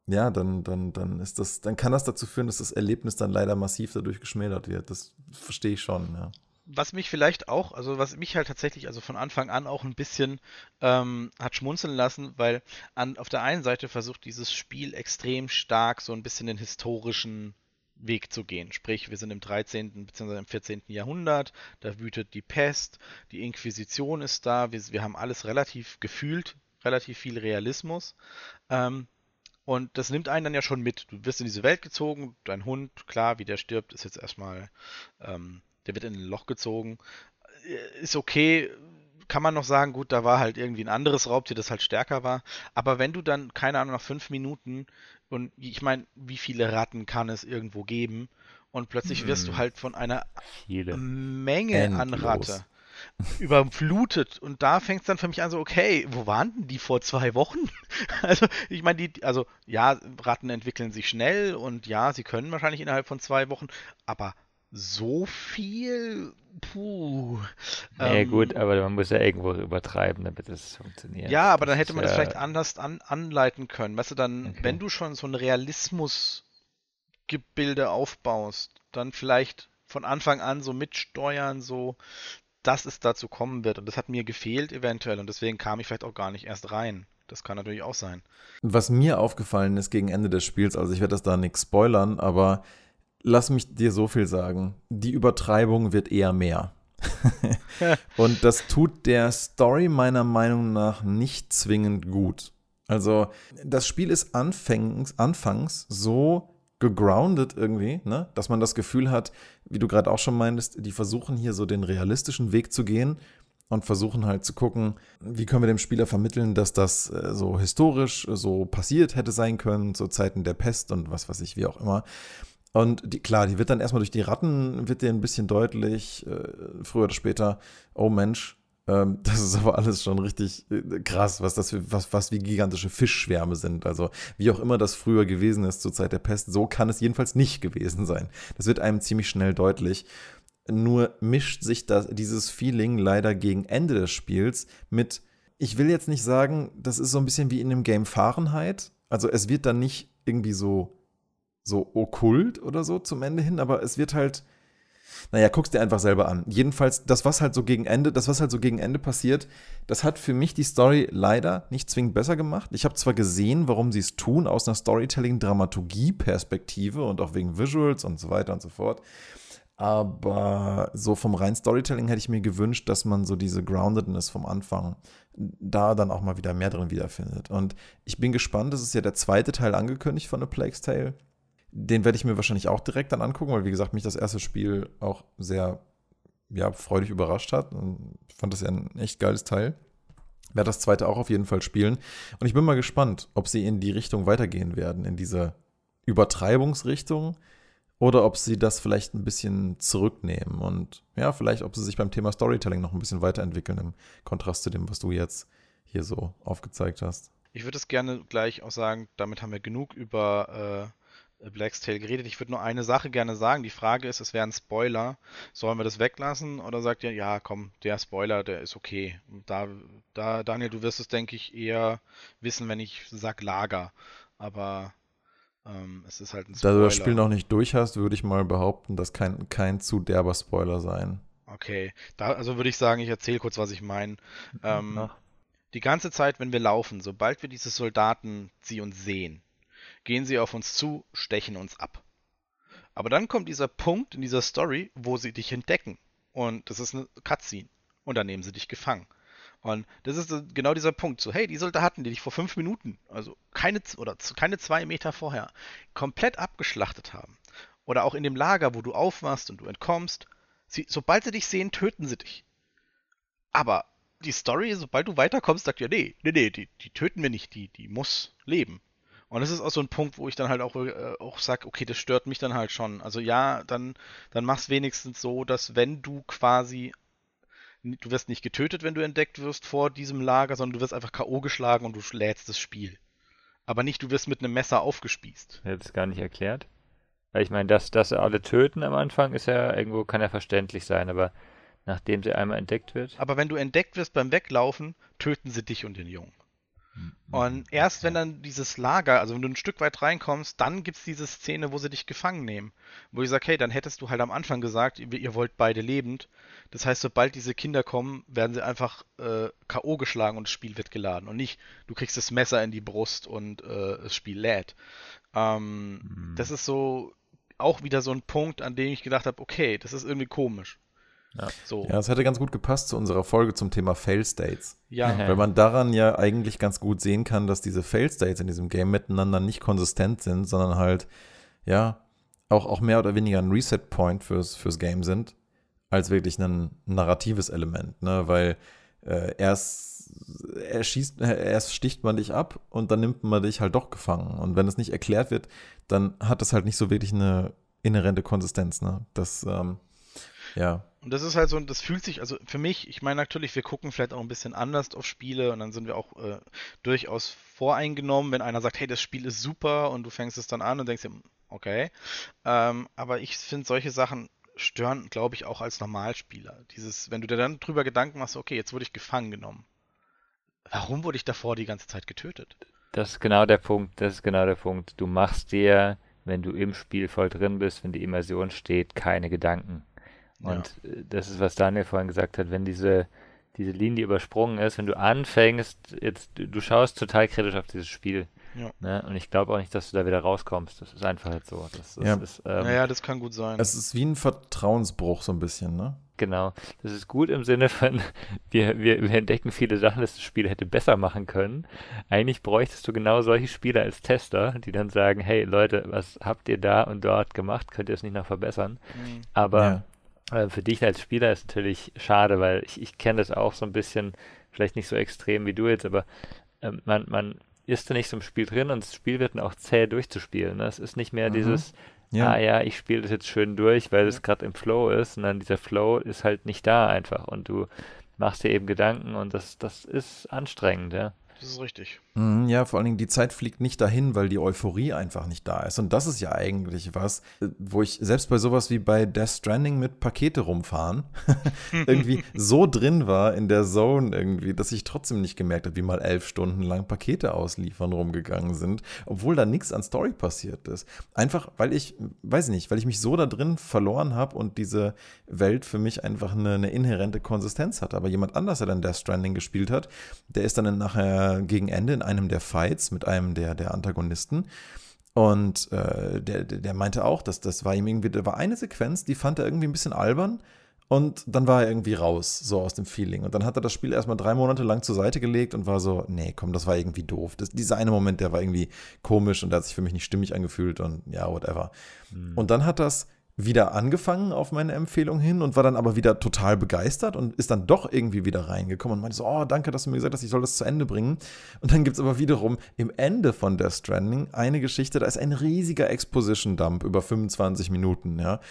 ja, dann, dann, dann ist das, dann kann das dazu führen, dass das Erlebnis dann leider massiv dadurch geschmälert wird. Das verstehe ich schon, ja. Was mich vielleicht auch, also was mich halt tatsächlich, also von Anfang an auch ein bisschen ähm, hat schmunzeln lassen, weil an, auf der einen Seite versucht dieses Spiel extrem stark so ein bisschen den historischen Weg zu gehen. Sprich, wir sind im 13. bzw. im 14. Jahrhundert, da wütet die Pest, die Inquisition ist da, wir, wir haben alles relativ gefühlt, relativ viel Realismus. Ähm, und das nimmt einen dann ja schon mit. Du wirst in diese Welt gezogen, dein Hund, klar, wie der stirbt, ist jetzt erstmal, ähm, der wird in ein Loch gezogen. Äh, Ist okay, kann man noch sagen, gut, da war halt irgendwie ein anderes Raubtier, das halt stärker war. Aber wenn du dann, keine Ahnung, nach fünf Minuten und ich meine, wie viele Ratten kann es irgendwo geben? Und plötzlich wirst du Hm. halt von einer Viele. Menge an Endlos. Ratte überflutet. Und da fängt es dann für mich an so, okay, wo waren denn die vor zwei Wochen? Also, ich meine, die, also ja, Ratten entwickeln sich schnell und ja, sie können wahrscheinlich innerhalb von zwei Wochen, aber so viel, puh. Nee, Ähm, gut, aber man muss ja irgendwo übertreiben, damit es funktioniert. Ja, aber dann Das hätte ist man das ja- vielleicht anders an, anleiten können. Weißt du, dann, Okay. wenn du schon so ein Realismusgebilde aufbaust, dann vielleicht von Anfang an so mitsteuern, so, dass es dazu kommen wird. Und das hat mir gefehlt eventuell und deswegen kam ich vielleicht auch gar nicht erst rein. Das kann natürlich auch sein. Was mir aufgefallen ist gegen Ende des Spiels, also ich werde das da nichts spoilern, aber lass mich dir so viel sagen. Die Übertreibung wird eher mehr. Und das tut der Story meiner Meinung nach nicht zwingend gut. Also, das Spiel ist anfangs, anfangs so gegroundet irgendwie, ne? dass man das Gefühl hat, wie du gerade auch schon meintest, die versuchen hier so den realistischen Weg zu gehen. und versuchen halt zu gucken, wie können wir dem Spieler vermitteln, dass das äh, so historisch so passiert hätte sein können, zu Zeiten der Pest und was weiß ich, wie auch immer. Und die, klar, die wird dann erstmal durch die Ratten, wird dir ein bisschen deutlich, äh, früher oder später, oh Mensch, ähm, das ist aber alles schon richtig äh, krass, was das für, was, was wie gigantische Fischschwärme sind. Also wie auch immer das früher gewesen ist zur Zeit der Pest, so kann es jedenfalls nicht gewesen sein. Das wird einem ziemlich schnell deutlich. Nur mischt sich das, dieses Feeling leider gegen Ende des Spiels mit, ich will jetzt nicht sagen, das ist so ein bisschen wie in dem Game Fahrenheit. Also es wird dann nicht irgendwie so, so okkult oder so zum Ende hin, aber es wird halt, naja, guck's dir einfach selber an. Jedenfalls, das, was halt so gegen Ende, das, was halt so gegen Ende passiert, das hat für mich die Story leider nicht zwingend besser gemacht. Ich habe zwar gesehen, warum sie es tun, aus einer Storytelling-Dramaturgie-Perspektive und auch wegen Visuals und so weiter und so fort. Aber so vom reinen Storytelling hätte ich mir gewünscht, dass man so diese Groundedness vom Anfang da dann auch mal wieder mehr drin wiederfindet. Und ich bin gespannt, das ist ja der zweite Teil angekündigt von A Plague's Tale. Den werde ich mir wahrscheinlich auch direkt dann angucken, weil wie gesagt, mich das erste Spiel auch sehr ja, freudig überrascht hat. Und fand das ja ein echt geiles Teil. Werde das zweite auch auf jeden Fall spielen. Und ich bin mal gespannt, ob sie in die Richtung weitergehen werden, in diese Übertreibungsrichtung oder ob sie das vielleicht ein bisschen zurücknehmen und ja, vielleicht, ob sie sich beim Thema Storytelling noch ein bisschen weiterentwickeln im Kontrast zu dem, was du jetzt hier so aufgezeigt hast. Ich würde es gerne gleich auch sagen, damit haben wir genug über äh, Black's Tale geredet. Ich würde nur eine Sache gerne sagen. Die Frage ist, es wäre ein Spoiler. Sollen wir das weglassen oder sagt ihr, ja, komm, der Spoiler, der ist okay. Da, da, Daniel, du wirst es, denke ich, eher wissen, wenn ich sag Lager. Aber ähm, es ist halt ein Spoiler. Da du das Spiel noch nicht durch hast, würde ich mal behaupten, das kann kein zu derber Spoiler sein. Okay, da, also würde ich sagen, ich erzähle kurz, was ich meine. Ähm, die ganze Zeit, wenn wir laufen, sobald wir diese Soldaten sie uns sehen, gehen sie auf uns zu, stechen uns ab. Aber dann kommt dieser Punkt in dieser Story, wo sie dich entdecken. Und das ist eine Cutscene. Und dann nehmen sie dich gefangen. Und das ist genau dieser Punkt. So, hey, die Soldaten, die dich vor fünf Minuten, also keine oder keine zwei Meter vorher, komplett abgeschlachtet haben. Oder auch in dem Lager, wo du aufmachst und du entkommst, sie, sobald sie dich sehen, töten sie dich. Aber die Story, sobald du weiterkommst, sagt ja, nee, nee, nee, die, die töten wir nicht, die, die muss leben. Und das ist auch so ein Punkt, wo ich dann halt auch, äh, auch sage, okay, das stört mich dann halt schon. Also ja, dann, dann mach's wenigstens so, dass wenn du quasi du wirst nicht getötet, wenn du entdeckt wirst vor diesem Lager, sondern du wirst einfach K.O. geschlagen und du lädst das Spiel. Aber nicht, du wirst mit einem Messer aufgespießt. Ich es gar nicht erklärt. Weil ich meine, dass, dass sie alle töten am Anfang ist ja irgendwo, kann ja verständlich sein, aber nachdem sie einmal entdeckt wird. Aber wenn du entdeckt wirst beim Weglaufen, töten sie dich und den Jungen. Und erst wenn dann dieses Lager, also wenn du ein Stück weit reinkommst, dann gibt es diese Szene, wo sie dich gefangen nehmen. Wo ich sage, hey, dann hättest du halt am Anfang gesagt, ihr, ihr wollt beide lebend. Das heißt, sobald diese Kinder kommen, werden sie einfach äh, K.O. geschlagen und das Spiel wird geladen. Und nicht, du kriegst das Messer in die Brust und äh, das Spiel lädt. Ähm, mhm. Das ist so auch wieder so ein Punkt, an dem ich gedacht habe, okay, das ist irgendwie komisch. Ja. So. ja, das hätte ganz gut gepasst zu unserer Folge zum Thema Fail States. Ja. Weil man daran ja eigentlich ganz gut sehen kann, dass diese Fail States in diesem Game miteinander nicht konsistent sind, sondern halt, ja, auch, auch mehr oder weniger ein Reset-Point fürs, fürs Game sind, als wirklich ein narratives Element, ne? Weil äh, erst, er schießt, erst sticht man dich ab und dann nimmt man dich halt doch gefangen. Und wenn es nicht erklärt wird, dann hat das halt nicht so wirklich eine inhärente Konsistenz, ne? Das, ähm, ja. Und das ist halt so, das fühlt sich, also für mich, ich meine natürlich, wir gucken vielleicht auch ein bisschen anders auf Spiele und dann sind wir auch äh, durchaus voreingenommen, wenn einer sagt, hey, das Spiel ist super und du fängst es dann an und denkst dir, okay. Ähm, aber ich finde, solche Sachen stören, glaube ich, auch als Normalspieler. Dieses, wenn du dir dann drüber Gedanken machst, okay, jetzt wurde ich gefangen genommen. Warum wurde ich davor die ganze Zeit getötet? Das ist genau der Punkt, das ist genau der Punkt. Du machst dir, wenn du im Spiel voll drin bist, wenn die Immersion steht, keine Gedanken. Und ja. Äh, das ist, was Daniel vorhin gesagt hat, wenn diese, diese Linie übersprungen ist, wenn du anfängst, jetzt, du schaust total kritisch auf dieses Spiel. Ja. Ne? Und ich glaube auch nicht, dass du da wieder rauskommst. Das ist einfach halt so. Das, das ja. Ist, ähm, naja, das kann gut sein. Es ist wie ein Vertrauensbruch so ein bisschen, ne? Genau. Das ist gut im Sinne von, wir, wir, wir entdecken viele Sachen, dass das Spiel hätte besser machen können. Eigentlich bräuchtest du genau solche Spieler als Tester, die dann sagen, hey Leute, was habt ihr da und dort gemacht? Könnt ihr es nicht noch verbessern? Mhm. Aber ja für dich als Spieler ist natürlich schade, weil ich, ich kenne das auch so ein bisschen, vielleicht nicht so extrem wie du jetzt, aber äh, man, man ist da nicht so im Spiel drin und das Spiel wird dann auch zäh durchzuspielen. Ne? Es ist nicht mehr mhm. dieses, ja. ah ja, ich spiele das jetzt schön durch, weil es gerade im Flow ist, sondern dieser Flow ist halt nicht da einfach und du machst dir eben Gedanken und das, das ist anstrengend, ja. Das ist richtig. Mhm, ja, vor allen Dingen, die Zeit fliegt nicht dahin, weil die Euphorie einfach nicht da ist. Und das ist ja eigentlich was, wo ich selbst bei sowas wie bei Death Stranding mit Pakete rumfahren irgendwie so drin war in der Zone irgendwie, dass ich trotzdem nicht gemerkt habe, wie mal elf Stunden lang Pakete ausliefern rumgegangen sind, obwohl da nichts an Story passiert ist. Einfach, weil ich, weiß nicht, weil ich mich so da drin verloren habe und diese Welt für mich einfach eine, eine inhärente Konsistenz hat. Aber jemand anders, der dann Death Stranding gespielt hat, der ist dann nachher gegen Ende in einem der Fights mit einem der, der Antagonisten. Und äh, der, der meinte auch, dass das war ihm irgendwie, da war eine Sequenz, die fand er irgendwie ein bisschen albern. Und dann war er irgendwie raus, so aus dem Feeling. Und dann hat er das Spiel erstmal drei Monate lang zur Seite gelegt und war so, nee, komm, das war irgendwie doof. Das, dieser eine Moment, der war irgendwie komisch und der hat sich für mich nicht stimmig angefühlt und ja, whatever. Mhm. Und dann hat das wieder angefangen auf meine Empfehlung hin und war dann aber wieder total begeistert und ist dann doch irgendwie wieder reingekommen und meinte so, oh, danke, dass du mir gesagt hast, ich soll das zu Ende bringen. Und dann gibt es aber wiederum im Ende von Death Stranding eine Geschichte, da ist ein riesiger Exposition-Dump über 25 Minuten, ja.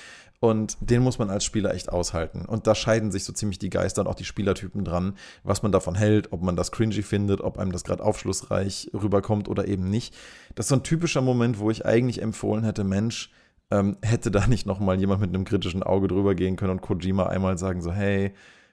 Und den muss man als Spieler echt aushalten. Und da scheiden sich so ziemlich die Geister und auch die Spielertypen dran, was man davon hält, ob man das cringy findet, ob einem das gerade aufschlussreich rüberkommt oder eben nicht. Das ist so ein typischer Moment, wo ich eigentlich empfohlen hätte, Mensch, ähm, hätte da nicht nochmal jemand mit einem kritischen Auge drüber gehen können und Kojima einmal sagen so, hey,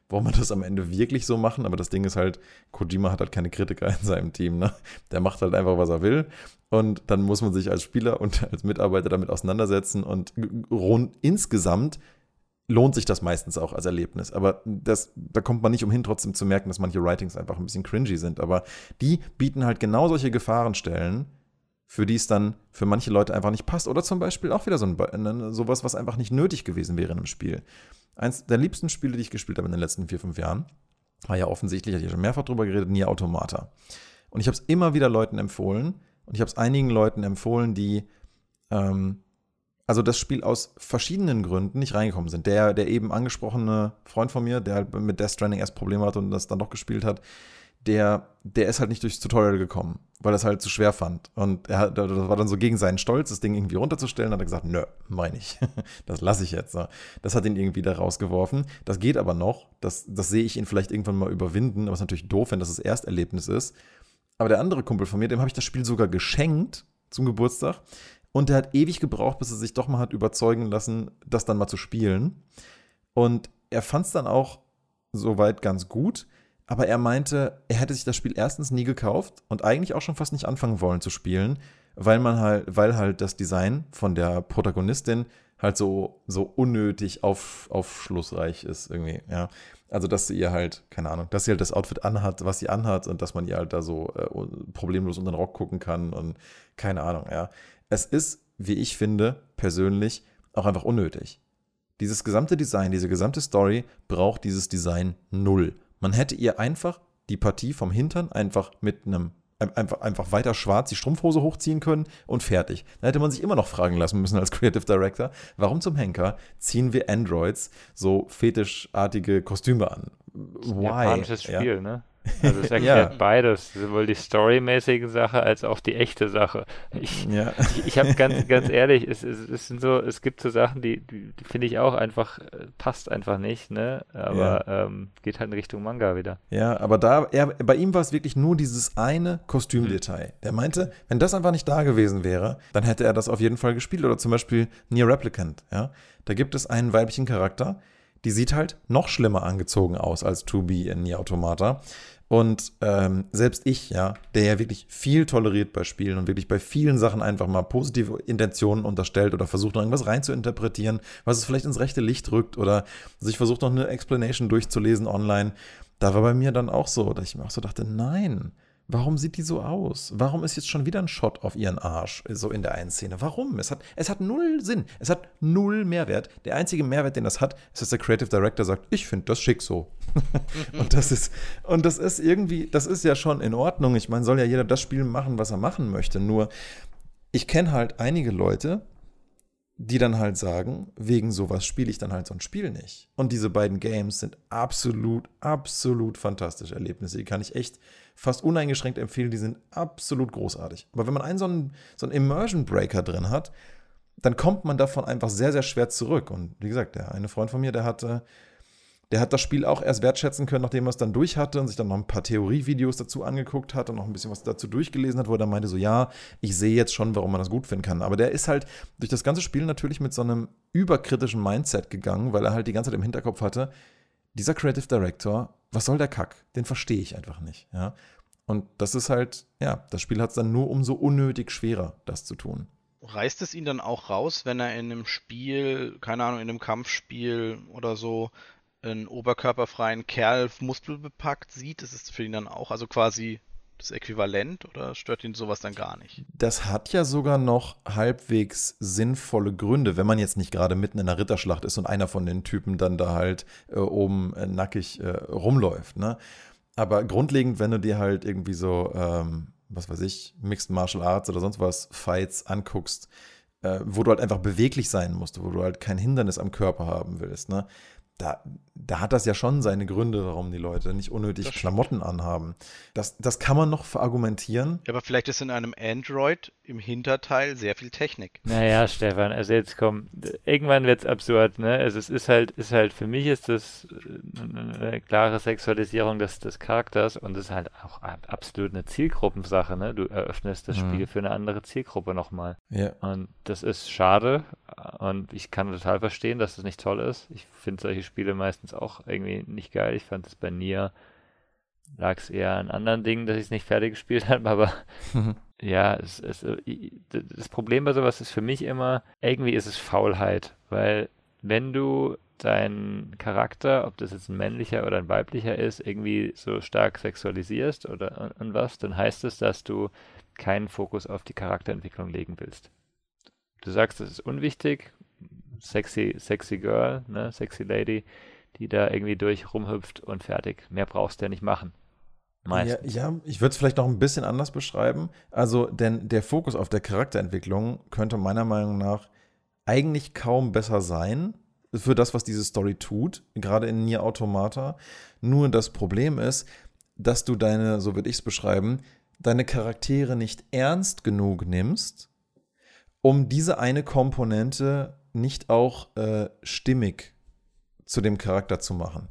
wollen wir das am Ende wirklich so machen? Aber das Ding ist halt, Kojima hat halt keine Kritiker in seinem Team. Ne? Der macht halt einfach, was er will. Und dann muss man sich als Spieler und als Mitarbeiter damit auseinandersetzen. Und rund, insgesamt lohnt sich das meistens auch als Erlebnis. Aber das, da kommt man nicht umhin, trotzdem zu merken, dass manche Writings einfach ein bisschen cringy sind. Aber die bieten halt genau solche Gefahrenstellen, für die es dann für manche Leute einfach nicht passt. Oder zum Beispiel auch wieder so ein, ne, sowas, was einfach nicht nötig gewesen wäre in einem Spiel. Eins der liebsten Spiele, die ich gespielt habe in den letzten vier, fünf Jahren, war ja offensichtlich, hatte ich schon mehrfach drüber geredet, Nier Automata. Und ich habe es immer wieder Leuten empfohlen. Und ich habe es einigen Leuten empfohlen, die ähm, also das Spiel aus verschiedenen Gründen nicht reingekommen sind. Der, der eben angesprochene Freund von mir, der halt mit Death Stranding erst Probleme hatte und das dann doch gespielt hat, der, der ist halt nicht durchs Tutorial gekommen, weil er es halt zu schwer fand. Und er hat, das war dann so gegen seinen Stolz, das Ding irgendwie runterzustellen, hat er gesagt, nö, meine ich. das lasse ich jetzt. Das hat ihn irgendwie da rausgeworfen. Das geht aber noch. Das, das sehe ich ihn vielleicht irgendwann mal überwinden, aber es ist natürlich doof, wenn das das Ersterlebnis ist. Aber der andere Kumpel von mir, dem habe ich das Spiel sogar geschenkt zum Geburtstag. Und der hat ewig gebraucht, bis er sich doch mal hat überzeugen lassen, das dann mal zu spielen. Und er fand es dann auch soweit ganz gut aber er meinte, er hätte sich das Spiel erstens nie gekauft und eigentlich auch schon fast nicht anfangen wollen zu spielen, weil man halt, weil halt das Design von der Protagonistin halt so, so unnötig auf, aufschlussreich ist irgendwie, ja. Also, dass sie ihr halt, keine Ahnung, dass sie halt das Outfit anhat, was sie anhat und dass man ihr halt da so äh, problemlos unter den Rock gucken kann und keine Ahnung, ja. Es ist, wie ich finde, persönlich auch einfach unnötig. Dieses gesamte Design, diese gesamte Story braucht dieses Design null. Man hätte ihr einfach die Partie vom Hintern einfach mit einem einfach, einfach weiter schwarz die Strumpfhose hochziehen können und fertig. Da hätte man sich immer noch fragen lassen müssen als Creative Director, warum zum Henker ziehen wir Androids so fetischartige Kostüme an? Why? Japanisches Spiel, ja? ne? Also es erklärt ja. beides, sowohl die storymäßige Sache als auch die echte Sache. Ich, ja. ich, ich habe ganz, ganz ehrlich, es, es, es, sind so, es gibt so Sachen, die, die, die finde ich auch einfach, äh, passt einfach nicht, ne? Aber ja. ähm, geht halt in Richtung Manga wieder. Ja, aber da, er, bei ihm war es wirklich nur dieses eine Kostümdetail. Der meinte, wenn das einfach nicht da gewesen wäre, dann hätte er das auf jeden Fall gespielt. Oder zum Beispiel Near Replicant, ja. Da gibt es einen weiblichen Charakter, die sieht halt noch schlimmer angezogen aus als 2B in Nier Automata. Und ähm, selbst ich, ja, der ja wirklich viel toleriert bei Spielen und wirklich bei vielen Sachen einfach mal positive Intentionen unterstellt oder versucht noch irgendwas reinzuinterpretieren, was es vielleicht ins rechte Licht rückt oder sich versucht noch eine Explanation durchzulesen online, da war bei mir dann auch so, dass ich mir auch so dachte, nein, Warum sieht die so aus? Warum ist jetzt schon wieder ein Shot auf ihren Arsch, so in der einen Szene? Warum? Es hat, es hat null Sinn. Es hat null Mehrwert. Der einzige Mehrwert, den das hat, ist, dass der Creative Director sagt, ich finde das schick so. und das ist, und das ist irgendwie, das ist ja schon in Ordnung. Ich meine, soll ja jeder das Spiel machen, was er machen möchte. Nur, ich kenne halt einige Leute, die dann halt sagen, wegen sowas spiele ich dann halt so ein Spiel nicht. Und diese beiden Games sind absolut, absolut fantastische Erlebnisse. Die kann ich echt fast uneingeschränkt empfehlen. Die sind absolut großartig. Aber wenn man einen so einen, so einen Immersion Breaker drin hat, dann kommt man davon einfach sehr, sehr schwer zurück. Und wie gesagt, der eine Freund von mir, der hatte der hat das Spiel auch erst wertschätzen können, nachdem er es dann durch hatte und sich dann noch ein paar Theorievideos dazu angeguckt hat und noch ein bisschen was dazu durchgelesen hat, wo er dann meinte, so ja, ich sehe jetzt schon, warum man das gut finden kann. Aber der ist halt durch das ganze Spiel natürlich mit so einem überkritischen Mindset gegangen, weil er halt die ganze Zeit im Hinterkopf hatte, dieser Creative Director, was soll der Kack? Den verstehe ich einfach nicht. Ja? Und das ist halt, ja, das Spiel hat es dann nur umso unnötig schwerer, das zu tun. Reißt es ihn dann auch raus, wenn er in einem Spiel, keine Ahnung, in einem Kampfspiel oder so einen oberkörperfreien Kerl muskelbepackt sieht, ist es für ihn dann auch also quasi das Äquivalent oder stört ihn sowas dann gar nicht? Das hat ja sogar noch halbwegs sinnvolle Gründe, wenn man jetzt nicht gerade mitten in einer Ritterschlacht ist und einer von den Typen dann da halt äh, oben äh, nackig äh, rumläuft. Ne? Aber grundlegend, wenn du dir halt irgendwie so, ähm, was weiß ich, Mixed Martial Arts oder sonst was, Fights anguckst, äh, wo du halt einfach beweglich sein musst, wo du halt kein Hindernis am Körper haben willst, ne? da, da hat das ja schon seine Gründe, warum die Leute nicht unnötig Klamotten anhaben. Das, das kann man noch verargumentieren. Ja, aber vielleicht ist in einem Android im Hinterteil sehr viel Technik. Naja, Stefan, also jetzt komm, irgendwann wird es absurd, ne? Also es ist halt, ist halt, für mich ist das eine klare Sexualisierung des, des Charakters und es ist halt auch absolut eine Zielgruppensache, ne? Du eröffnest das mhm. Spiel für eine andere Zielgruppe nochmal. Ja. Und das ist schade und ich kann total verstehen, dass das nicht toll ist. Ich finde solche Spiele meistens auch irgendwie nicht geil. Ich fand es bei Nier lag es eher an anderen Dingen, dass ich es nicht fertig gespielt habe, aber ja, es, es, äh, das Problem bei sowas ist für mich immer, irgendwie ist es Faulheit, weil wenn du deinen Charakter, ob das jetzt ein männlicher oder ein weiblicher ist, irgendwie so stark sexualisierst oder und was, dann heißt es, dass du keinen Fokus auf die Charakterentwicklung legen willst. Du sagst, das ist unwichtig, sexy, sexy Girl, ne, sexy Lady, die da irgendwie durch rumhüpft und fertig. Mehr brauchst du ja nicht machen. Meistens. Ja, ja ich würde es vielleicht noch ein bisschen anders beschreiben. Also, denn der Fokus auf der Charakterentwicklung könnte meiner Meinung nach eigentlich kaum besser sein für das, was diese Story tut, gerade in Nier Automata. Nur das Problem ist, dass du deine, so würde ich es beschreiben, deine Charaktere nicht ernst genug nimmst, um diese eine Komponente nicht auch äh, stimmig zu dem Charakter zu machen.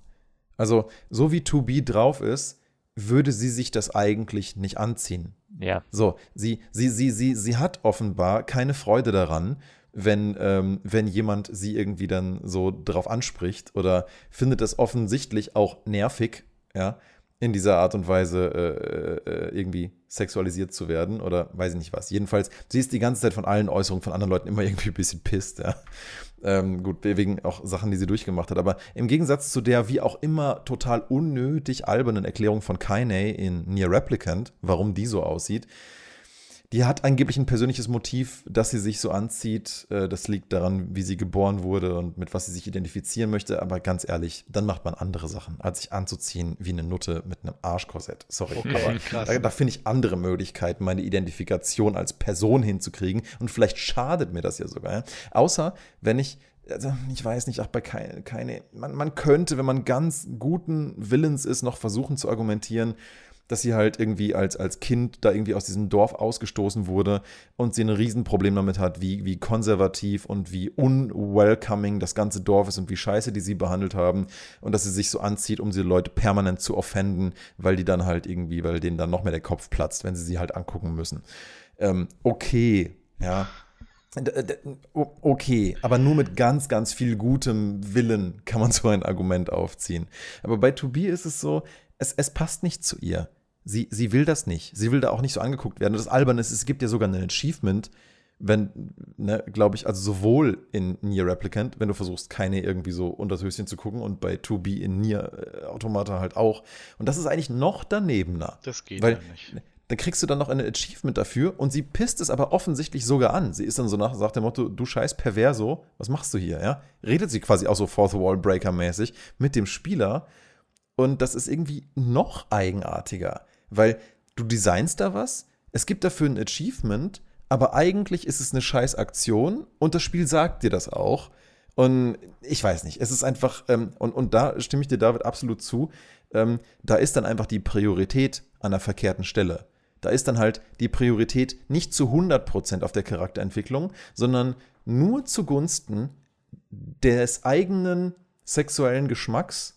Also, so wie 2B drauf ist, würde sie sich das eigentlich nicht anziehen. Ja. So, sie, sie, sie, sie, sie hat offenbar keine Freude daran, wenn, ähm, wenn jemand sie irgendwie dann so drauf anspricht oder findet es offensichtlich auch nervig, ja, in dieser Art und Weise äh, äh, irgendwie sexualisiert zu werden oder weiß ich nicht was. Jedenfalls, sie ist die ganze Zeit von allen Äußerungen von anderen Leuten immer irgendwie ein bisschen pisst, ja. Ähm, gut, wegen auch Sachen, die sie durchgemacht hat. Aber im Gegensatz zu der wie auch immer total unnötig albernen Erklärung von Kaine in Near Replicant, warum die so aussieht, die hat angeblich ein persönliches Motiv, dass sie sich so anzieht. Äh, das liegt daran, wie sie geboren wurde und mit was sie sich identifizieren möchte. Aber ganz ehrlich, dann macht man andere Sachen, als sich anzuziehen wie eine Nutte mit einem Arschkorsett. Sorry. Okay, aber da, da finde ich andere Möglichkeiten, meine Identifikation als Person hinzukriegen. Und vielleicht schadet mir das ja sogar. Ja? Außer, wenn ich also ich weiß nicht, ach, bei keine, keine man, man könnte, wenn man ganz guten Willens ist, noch versuchen zu argumentieren, dass sie halt irgendwie als, als Kind da irgendwie aus diesem Dorf ausgestoßen wurde und sie ein Riesenproblem damit hat, wie, wie konservativ und wie unwelcoming das ganze Dorf ist und wie scheiße die sie behandelt haben und dass sie sich so anzieht, um diese Leute permanent zu offenden, weil die dann halt irgendwie, weil denen dann noch mehr der Kopf platzt, wenn sie sie halt angucken müssen. Ähm, okay, ja. Okay, aber nur mit ganz, ganz viel gutem Willen kann man so ein Argument aufziehen. Aber bei Tobi ist es so, es, es passt nicht zu ihr. Sie, sie will das nicht. Sie will da auch nicht so angeguckt werden. Und das Alberne ist, es gibt ja sogar ein Achievement, wenn, ne, glaube ich, also sowohl in Nier Replicant, wenn du versuchst, keine irgendwie so unter das Höschen zu gucken und bei 2B in Nier äh, Automata halt auch. Und das ist eigentlich noch danebener. Das geht weil, ja nicht. Dann kriegst du dann noch ein Achievement dafür und sie pisst es aber offensichtlich sogar an. Sie ist dann so nach, sagt dem Motto, du scheiß Perverso, was machst du hier, ja? Redet sie quasi auch so Fourth Wall Breaker mäßig mit dem Spieler und das ist irgendwie noch eigenartiger, weil du designst da was, es gibt dafür ein Achievement, aber eigentlich ist es eine scheiß Aktion und das Spiel sagt dir das auch. Und ich weiß nicht, es ist einfach, ähm, und, und da stimme ich dir David absolut zu, ähm, da ist dann einfach die Priorität an der verkehrten Stelle. Da ist dann halt die Priorität nicht zu 100% auf der Charakterentwicklung, sondern nur zugunsten des eigenen sexuellen Geschmacks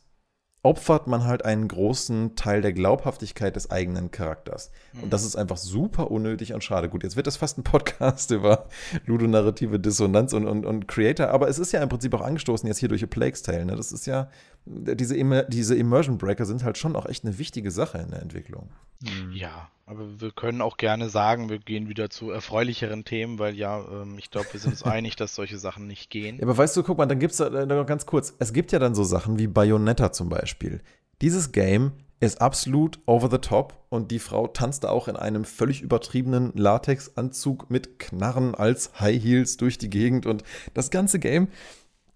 opfert man halt einen großen Teil der Glaubhaftigkeit des eigenen Charakters. Mhm. Und das ist einfach super unnötig und schade. Gut, jetzt wird das fast ein Podcast über ludonarrative Dissonanz und, und, und Creator, aber es ist ja im Prinzip auch angestoßen jetzt hier durch A Plague's Tale. Ne? Das ist ja, diese, diese Immersion Breaker sind halt schon auch echt eine wichtige Sache in der Entwicklung. Mhm. Ja, aber wir können auch gerne sagen, wir gehen wieder zu erfreulicheren Themen, weil ja, ähm, ich glaube, wir sind uns einig, dass solche Sachen nicht gehen. Ja, aber weißt du, guck mal, dann gibt es da noch ganz kurz, es gibt ja dann so Sachen wie Bayonetta zum Beispiel. Dieses Game ist absolut over the top und die Frau tanzt da auch in einem völlig übertriebenen Latexanzug mit Knarren als High Heels durch die Gegend und das ganze Game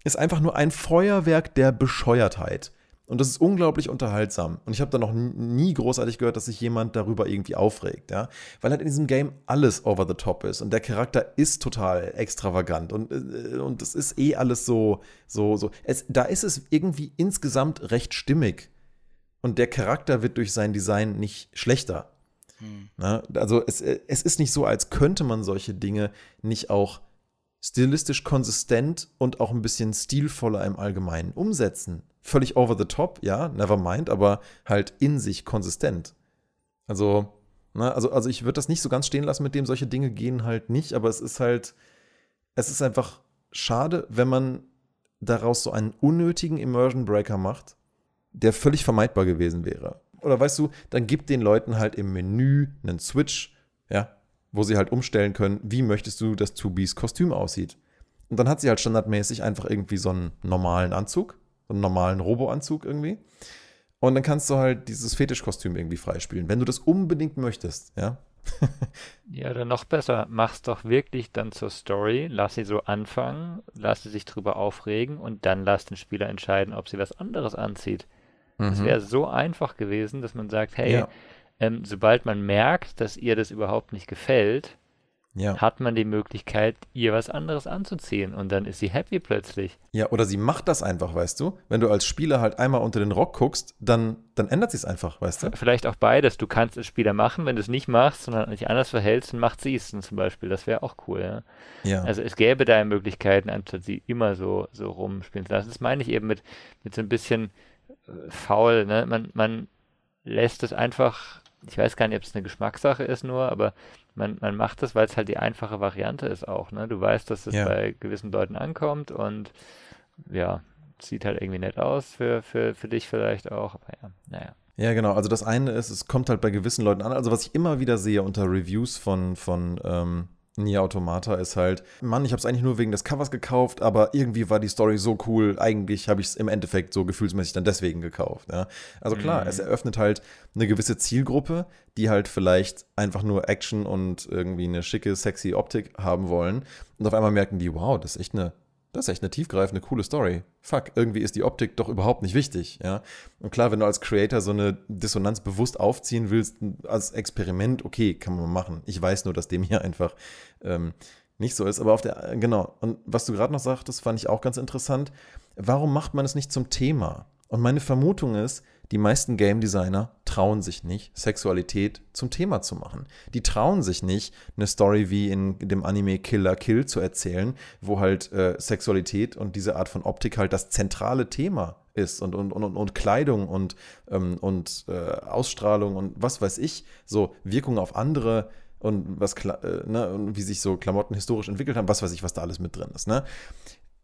ist einfach nur ein Feuerwerk der Bescheuertheit. Und das ist unglaublich unterhaltsam. Und ich habe da noch nie großartig gehört, dass sich jemand darüber irgendwie aufregt, ja. Weil halt in diesem Game alles over the top ist. Und der Charakter ist total extravagant. Und, äh, und es ist eh alles so, so, so. Es, da ist es irgendwie insgesamt recht stimmig. Und der Charakter wird durch sein Design nicht schlechter. Hm. Na, also es, es ist nicht so, als könnte man solche Dinge nicht auch stilistisch konsistent und auch ein bisschen stilvoller im Allgemeinen umsetzen. Völlig over the top, ja, never mind, aber halt in sich konsistent. Also, na, also, also ich würde das nicht so ganz stehen lassen, mit dem solche Dinge gehen halt nicht, aber es ist halt, es ist einfach schade, wenn man daraus so einen unnötigen Immersion Breaker macht, der völlig vermeidbar gewesen wäre. Oder weißt du, dann gibt den Leuten halt im Menü einen Switch, wo sie halt umstellen können, wie möchtest du, dass 2Bs Kostüm aussieht. Und dann hat sie halt standardmäßig einfach irgendwie so einen normalen Anzug, so einen normalen Robo-Anzug irgendwie. Und dann kannst du halt dieses Fetischkostüm irgendwie freispielen, wenn du das unbedingt möchtest, ja. ja, dann noch besser. Mach's doch wirklich dann zur Story, lass sie so anfangen, lass sie sich drüber aufregen und dann lass den Spieler entscheiden, ob sie was anderes anzieht. Es mhm. wäre so einfach gewesen, dass man sagt, hey, ja ähm, sobald man merkt, dass ihr das überhaupt nicht gefällt, ja. hat man die Möglichkeit, ihr was anderes anzuziehen und dann ist sie happy plötzlich. Ja, oder sie macht das einfach, weißt du? Wenn du als Spieler halt einmal unter den Rock guckst, dann, dann ändert sie es einfach, weißt du? Vielleicht auch beides. Du kannst als Spieler machen, wenn du es nicht machst, sondern dich anders verhältst, dann macht sie es zum Beispiel. Das wäre auch cool, ja? ja. Also es gäbe da Möglichkeiten, anstatt sie immer so, so rumspielen zu lassen. Das meine ich eben mit, mit so ein bisschen äh, faul, ne? Man, man lässt es einfach ich weiß gar nicht, ob es eine Geschmackssache ist nur, aber man, man macht das, weil es halt die einfache Variante ist auch. Ne? Du weißt, dass es ja. bei gewissen Leuten ankommt und ja, sieht halt irgendwie nett aus für, für, für dich vielleicht auch. Aber ja, naja. Ja, genau. Also das eine ist, es kommt halt bei gewissen Leuten an. Also was ich immer wieder sehe unter Reviews von, von ähm, Nier Automata ist halt, Mann, ich habe es eigentlich nur wegen des Covers gekauft, aber irgendwie war die Story so cool, eigentlich habe ich es im Endeffekt so gefühlsmäßig dann deswegen gekauft. Ja? Also klar, mhm. es eröffnet halt eine gewisse Zielgruppe, die halt vielleicht einfach nur Action und irgendwie eine schicke, sexy Optik haben wollen. Und auf einmal merken die, wow, das ist echt eine das ist echt eine tiefgreifende, coole Story. Fuck, irgendwie ist die Optik doch überhaupt nicht wichtig, ja. Und klar, wenn du als Creator so eine Dissonanz bewusst aufziehen willst, als Experiment, okay, kann man machen. Ich weiß nur, dass dem hier einfach ähm, nicht so ist. Aber auf der, genau. Und was du gerade noch sagtest, fand ich auch ganz interessant. Warum macht man es nicht zum Thema? Und meine Vermutung ist, die meisten Game Designer trauen sich nicht, Sexualität zum Thema zu machen. Die trauen sich nicht, eine Story wie in dem Anime Killer Kill zu erzählen, wo halt äh, Sexualität und diese Art von Optik halt das zentrale Thema ist und, und, und, und Kleidung und, ähm, und äh, Ausstrahlung und was weiß ich, so Wirkung auf andere und was äh, ne, und wie sich so Klamotten historisch entwickelt haben, was weiß ich, was da alles mit drin ist. Ne?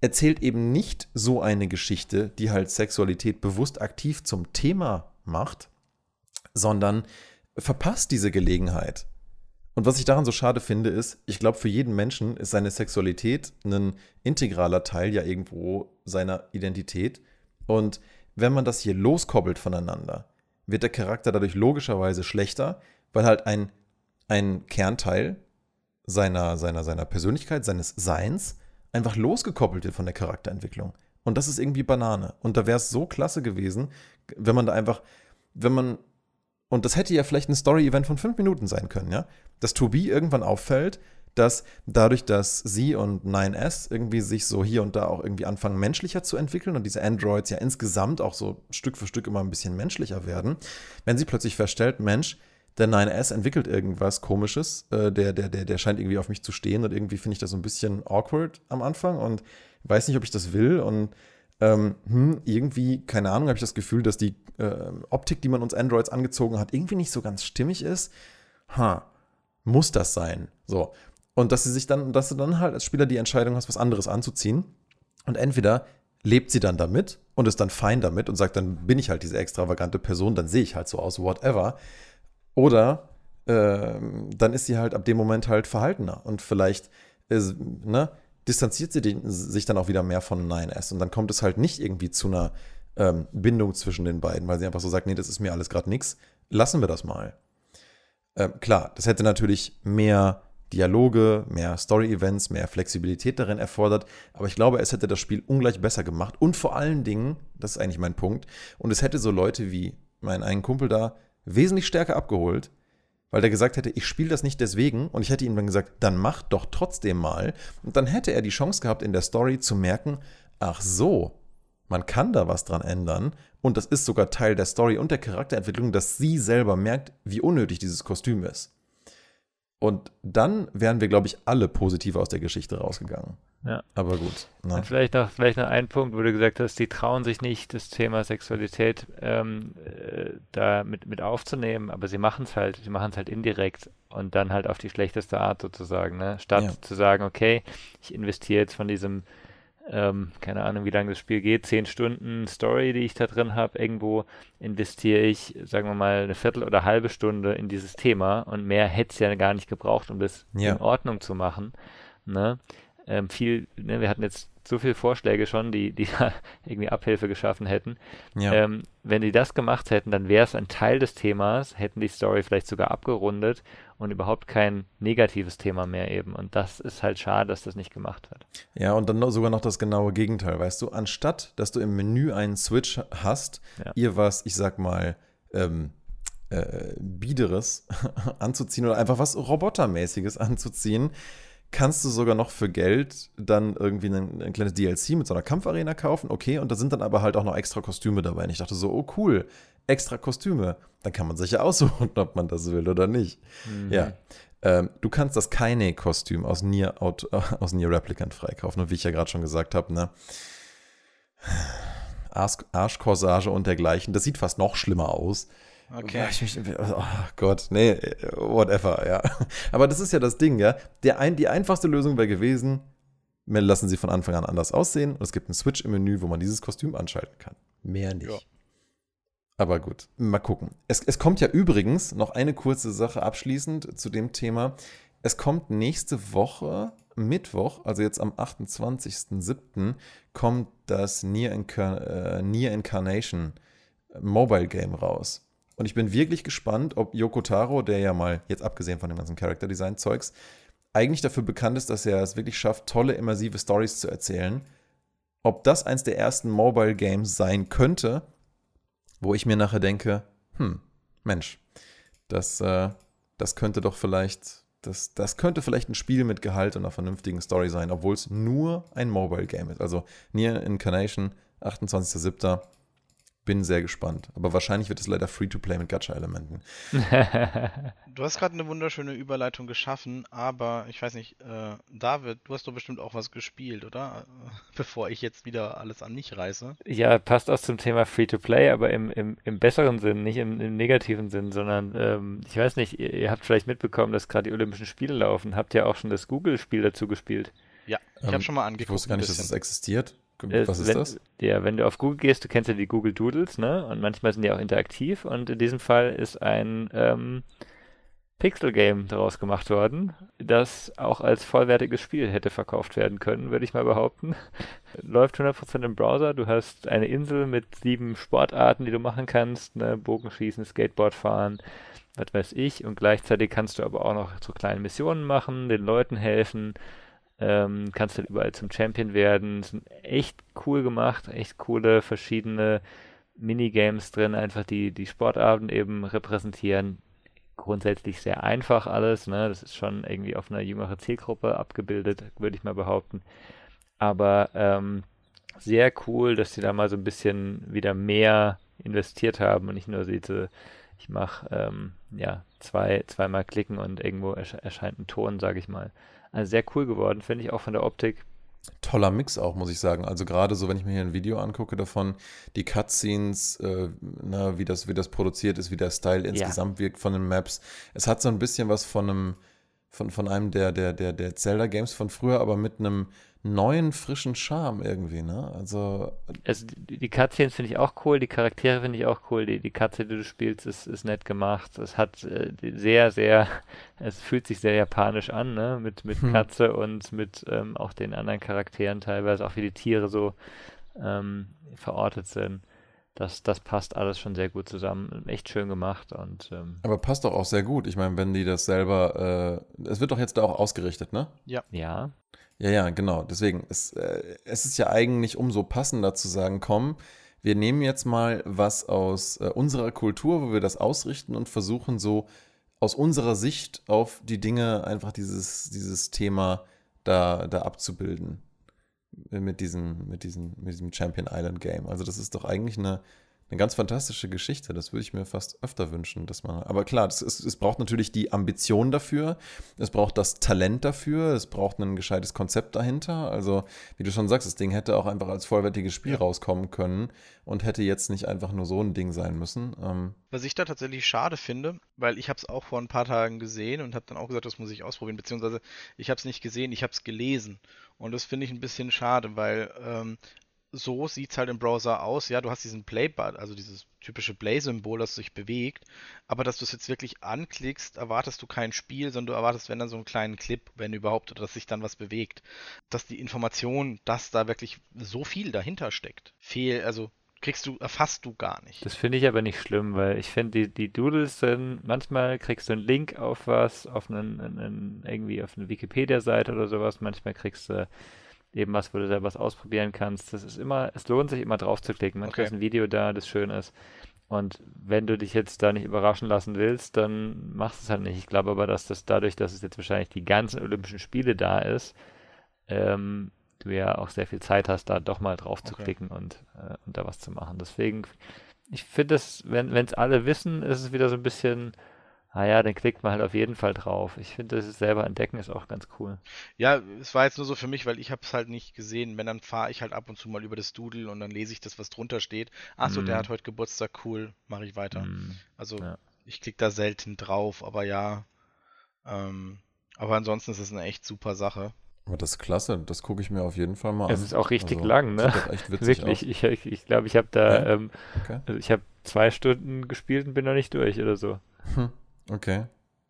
Erzählt eben nicht so eine Geschichte, die halt Sexualität bewusst aktiv zum Thema macht, sondern verpasst diese Gelegenheit. Und was ich daran so schade finde, ist, ich glaube, für jeden Menschen ist seine Sexualität ein integraler Teil ja irgendwo seiner Identität. Und wenn man das hier loskoppelt voneinander, wird der Charakter dadurch logischerweise schlechter, weil halt ein, ein Kernteil seiner, seiner, seiner Persönlichkeit, seines Seins einfach losgekoppelt wird von der Charakterentwicklung. Und das ist irgendwie Banane. Und da wäre es so klasse gewesen, wenn man da einfach, wenn man, und das hätte ja vielleicht ein Story-Event von fünf Minuten sein können, ja, dass Tobi irgendwann auffällt, dass dadurch, dass sie und 9S irgendwie sich so hier und da auch irgendwie anfangen, menschlicher zu entwickeln und diese Androids ja insgesamt auch so Stück für Stück immer ein bisschen menschlicher werden, wenn sie plötzlich feststellt, Mensch, der 9S entwickelt irgendwas komisches, äh, der, der, der, der scheint irgendwie auf mich zu stehen und irgendwie finde ich das so ein bisschen awkward am Anfang und weiß nicht, ob ich das will und ähm, hm, irgendwie, keine Ahnung, habe ich das Gefühl, dass die äh, Optik, die man uns Androids angezogen hat, irgendwie nicht so ganz stimmig ist. Ha, muss das sein? So. Und dass sie sich dann, dass du dann halt als Spieler die Entscheidung hast, was anderes anzuziehen. Und entweder lebt sie dann damit und ist dann fein damit und sagt, dann bin ich halt diese extravagante Person, dann sehe ich halt so aus, whatever. Oder äh, dann ist sie halt ab dem Moment halt verhaltener und vielleicht ist, ne, distanziert sie den, sich dann auch wieder mehr von 9S und dann kommt es halt nicht irgendwie zu einer ähm, Bindung zwischen den beiden, weil sie einfach so sagt, nee, das ist mir alles gerade nichts, lassen wir das mal. Ähm, klar, das hätte natürlich mehr Dialoge, mehr Story-Events, mehr Flexibilität darin erfordert. Aber ich glaube, es hätte das Spiel ungleich besser gemacht. Und vor allen Dingen, das ist eigentlich mein Punkt, und es hätte so Leute wie meinen einen Kumpel da wesentlich stärker abgeholt, weil der gesagt hätte, ich spiele das nicht deswegen. Und ich hätte ihm dann gesagt, dann mach doch trotzdem mal. Und dann hätte er die Chance gehabt, in der Story zu merken, ach so, man kann da was dran ändern. Und das ist sogar Teil der Story und der Charakterentwicklung, dass sie selber merkt, wie unnötig dieses Kostüm ist. Und dann wären wir, glaube ich, alle positiv aus der Geschichte rausgegangen. Ja. Aber gut. Na. vielleicht noch, vielleicht noch ein Punkt, wo du gesagt hast, die trauen sich nicht, das Thema Sexualität ähm, äh, da mit, mit aufzunehmen, aber sie machen es halt, sie machen es halt indirekt und dann halt auf die schlechteste Art sozusagen, ne? Statt ja. zu sagen, okay, ich investiere jetzt von diesem ähm, keine Ahnung, wie lange das Spiel geht, zehn Stunden Story, die ich da drin habe, irgendwo investiere ich, sagen wir mal, eine Viertel oder halbe Stunde in dieses Thema und mehr hätte es ja gar nicht gebraucht, um das ja. in Ordnung zu machen. Ne? Ähm, viel, ne, wir hatten jetzt so viele Vorschläge schon, die, die da irgendwie Abhilfe geschaffen hätten. Ja. Ähm, wenn die das gemacht hätten, dann wäre es ein Teil des Themas, hätten die Story vielleicht sogar abgerundet und überhaupt kein negatives Thema mehr eben. Und das ist halt schade, dass das nicht gemacht wird. Ja, und dann sogar noch das genaue Gegenteil, weißt du, anstatt, dass du im Menü einen Switch hast, ja. ihr was, ich sag mal, ähm, äh, Biederes anzuziehen oder einfach was Robotermäßiges anzuziehen, kannst du sogar noch für Geld dann irgendwie ein, ein, kleines DLC mit so einer Kampfarena kaufen. Okay, und da sind dann aber halt auch noch extra Kostüme dabei. Und ich dachte so, oh cool, extra Kostüme. Dann kann man sich ja aussuchen, ob man das will oder nicht. Mhm. Ja. Ähm, du kannst das Kaine-Kostüm aus Nier, aus Nier Replicant freikaufen. Und wie ich ja gerade schon gesagt habe, ne? Arschkorsage und dergleichen. Das sieht fast noch schlimmer aus. Okay. Mich, oh Gott, nee, whatever, ja. Aber das ist ja das Ding, ja. Der ein, die einfachste Lösung wäre gewesen, wir lassen sie von Anfang an anders aussehen und es gibt einen Switch im Menü, wo man dieses Kostüm anschalten kann. Mehr nicht. Ja. Aber gut, mal gucken. Es, es kommt ja übrigens noch eine kurze Sache abschließend zu dem Thema. Es kommt nächste Woche, Mittwoch, also jetzt am 28.07., kommt das Near, Incar äh, Near Incarnation Mobile Game raus. Und ich bin wirklich gespannt, ob Yoko Taro, der ja mal, jetzt abgesehen von dem ganzen Character Design Zeugs, eigentlich dafür bekannt ist, dass er es wirklich schafft, tolle immersive Stories zu erzählen, ob das eins der ersten Mobile Games sein könnte, wo ich mir nachher denke, hm, Mensch, das, äh, das könnte doch vielleicht, das, das könnte vielleicht ein Spiel mit Gehalt und einer vernünftigen Story sein, obwohl es nur ein Mobile Game ist. Also Nier Incarnation, 28.07 bin sehr gespannt. Aber wahrscheinlich wird es leider Free-to-Play mit Gacha-Elementen. du hast gerade eine wunderschöne Überleitung geschaffen, aber ich weiß nicht, äh, David, du hast doch bestimmt auch was gespielt, oder? Bevor ich jetzt wieder alles an mich reiße. Ja, passt auch zum Thema Free-to-Play, aber im, im, im besseren Sinn, nicht im, im negativen Sinn, sondern ähm, ich weiß nicht, ihr, ihr habt vielleicht mitbekommen, dass gerade die Olympischen Spiele laufen. Habt ihr auch schon das Google-Spiel dazu gespielt? Ja, ich ähm, habe schon mal angeguckt. Ich wusste gar nicht, dass das existiert. Was ist wenn, das? Ja, wenn du auf Google gehst, du kennst ja die Google Doodles, ne? Und manchmal sind die auch interaktiv. Und in diesem Fall ist ein ähm, Pixel-Game daraus gemacht worden, das auch als vollwertiges Spiel hätte verkauft werden können, würde ich mal behaupten. Läuft 100% im Browser. Du hast eine Insel mit sieben Sportarten, die du machen kannst, ne? Bogenschießen, Skateboard fahren, was weiß ich. Und gleichzeitig kannst du aber auch noch so kleine Missionen machen, den Leuten helfen ähm, kannst halt überall zum Champion werden. Sind echt cool gemacht, echt coole verschiedene Minigames drin, einfach die die Sportarten eben repräsentieren. grundsätzlich sehr einfach alles. Ne? Das ist schon irgendwie auf eine jüngere Zielgruppe abgebildet, würde ich mal behaupten. Aber ähm, sehr cool, dass sie da mal so ein bisschen wieder mehr investiert haben und nicht nur diese, ich mache ähm, ja zwei, zweimal klicken und irgendwo ersch erscheint ein Ton, sage ich mal. Also sehr cool geworden, finde ich auch von der Optik. Toller Mix auch, muss ich sagen. Also gerade so, wenn ich mir hier ein Video angucke davon, die Cutscenes, äh, na, wie das, wie das produziert ist, wie der Style insgesamt ja. wirkt von den Maps. Es hat so ein bisschen was von einem, von, von einem der, der, der, der Zelda-Games von früher, aber mit einem neuen, frischen Charme irgendwie, ne? Also. Also die, die Cutscenes finde ich auch cool, die Charaktere finde ich auch cool, die, die Katze, die du spielst, ist, ist nett gemacht. Es hat äh, sehr, sehr, es fühlt sich sehr japanisch an, ne? Mit, mit hm. Katze und mit ähm, auch den anderen Charakteren teilweise, auch wie die Tiere so ähm, verortet sind. Das, das passt alles schon sehr gut zusammen. Echt schön gemacht und. Ähm, Aber passt doch auch sehr gut. Ich meine, wenn die das selber. Äh, es wird doch jetzt da auch ausgerichtet, ne? Ja. Ja. Ja, ja, genau. Deswegen, es, äh, es ist ja eigentlich umso passender zu sagen, komm, wir nehmen jetzt mal was aus äh, unserer Kultur, wo wir das ausrichten und versuchen so aus unserer Sicht auf die Dinge einfach dieses, dieses Thema da, da abzubilden. Mit diesem, mit, diesem, mit diesem Champion Island Game. Also das ist doch eigentlich eine, eine ganz fantastische Geschichte. Das würde ich mir fast öfter wünschen, dass man. Aber klar, ist, es braucht natürlich die Ambition dafür, es braucht das Talent dafür, es braucht ein gescheites Konzept dahinter. Also, wie du schon sagst, das Ding hätte auch einfach als vollwertiges Spiel ja. rauskommen können und hätte jetzt nicht einfach nur so ein Ding sein müssen. Ähm Was ich da tatsächlich schade finde, weil ich habe es auch vor ein paar Tagen gesehen und habe dann auch gesagt, das muss ich ausprobieren, beziehungsweise ich habe es nicht gesehen, ich habe es gelesen. Und das finde ich ein bisschen schade, weil ähm, so sieht es halt im Browser aus. Ja, du hast diesen Play-Button, also dieses typische Play-Symbol, das sich bewegt. Aber dass du es jetzt wirklich anklickst, erwartest du kein Spiel, sondern du erwartest, wenn dann so einen kleinen Clip, wenn überhaupt, oder dass sich dann was bewegt. Dass die Information, dass da wirklich so viel dahinter steckt, fehl, also kriegst du, erfasst du gar nicht. Das finde ich aber nicht schlimm, weil ich finde, die, die Doodles sind, manchmal kriegst du einen Link auf was, auf einen, einen irgendwie auf eine Wikipedia-Seite oder sowas, manchmal kriegst du eben was, wo du selber was ausprobieren kannst. Das ist immer, es lohnt sich immer drauf zu klicken. Manchmal okay. ist ein Video da, das schön ist. Und wenn du dich jetzt da nicht überraschen lassen willst, dann machst du es halt nicht. Ich glaube aber, dass das dadurch, dass es jetzt wahrscheinlich die ganzen Olympischen Spiele da ist, ähm, du ja auch sehr viel Zeit hast, da doch mal drauf okay. zu klicken und, äh, und da was zu machen. Deswegen, ich finde es, wenn es alle wissen, ist es wieder so ein bisschen ah ja, dann klickt man halt auf jeden Fall drauf. Ich finde, das selber entdecken ist auch ganz cool. Ja, es war jetzt nur so für mich, weil ich habe es halt nicht gesehen. Wenn, dann fahre ich halt ab und zu mal über das Doodle und dann lese ich das, was drunter steht. Achso, mm. der mhm. hat heute Geburtstag, cool, mache ich weiter. Mm. Also ja. ich klicke da selten drauf, aber ja. Ähm, aber ansonsten ist es eine echt super Sache. Aber das ist klasse, das gucke ich mir auf jeden Fall mal an. Es ist auch richtig also, lang, ne? Wirklich, aus. ich glaube, ich, ich, glaub, ich habe da, ja? ähm, okay. also ich habe zwei Stunden gespielt und bin noch nicht durch oder so. Hm. Okay.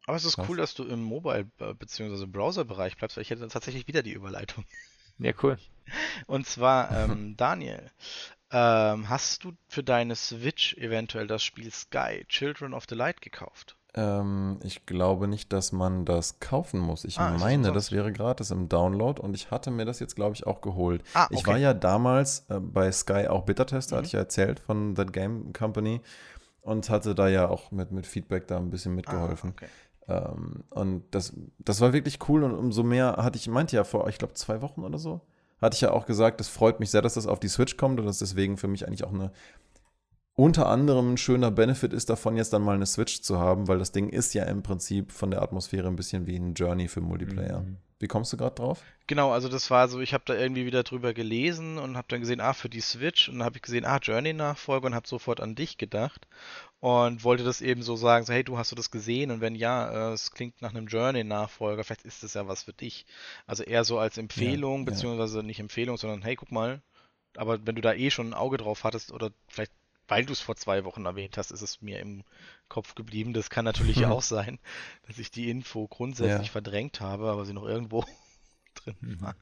Aber es ist Krass. cool, dass du im Mobile- bzw. Browser-Bereich bleibst, weil ich hätte tatsächlich wieder die Überleitung. Ja, cool. Und zwar, ähm, Daniel, ähm, hast du für deine Switch eventuell das Spiel Sky, Children of the Light gekauft? Ähm, ich glaube nicht, dass man das kaufen muss. Ich ah, meine, das wäre gratis im Download und ich hatte mir das jetzt, glaube ich, auch geholt. Ah, okay. Ich war ja damals äh, bei Sky auch Beta-Tester, mhm. hatte ich ja erzählt von That Game Company und hatte da ja auch mit, mit Feedback da ein bisschen mitgeholfen. Ah, okay. ähm, und das, das war wirklich cool und umso mehr hatte ich, meinte ja vor, ich glaube, zwei Wochen oder so, hatte ich ja auch gesagt, es freut mich sehr, dass das auf die Switch kommt und das deswegen für mich eigentlich auch eine unter anderem ein schöner Benefit ist davon, jetzt dann mal eine Switch zu haben, weil das Ding ist ja im Prinzip von der Atmosphäre ein bisschen wie ein Journey für Multiplayer. Mhm. Wie kommst du gerade drauf? Genau, also das war so, ich habe da irgendwie wieder drüber gelesen und habe dann gesehen, ah, für die Switch und dann habe ich gesehen, ah, Journey-Nachfolger und habe sofort an dich gedacht und wollte das eben so sagen, so, hey, du hast du das gesehen und wenn ja, äh, es klingt nach einem Journey-Nachfolger, vielleicht ist das ja was für dich. Also eher so als Empfehlung, ja, beziehungsweise ja. nicht Empfehlung, sondern hey, guck mal, aber wenn du da eh schon ein Auge drauf hattest oder vielleicht weil du es vor zwei Wochen erwähnt hast, ist es mir im Kopf geblieben. Das kann natürlich auch sein, dass ich die Info grundsätzlich ja. verdrängt habe, aber sie noch irgendwo drin mhm. war.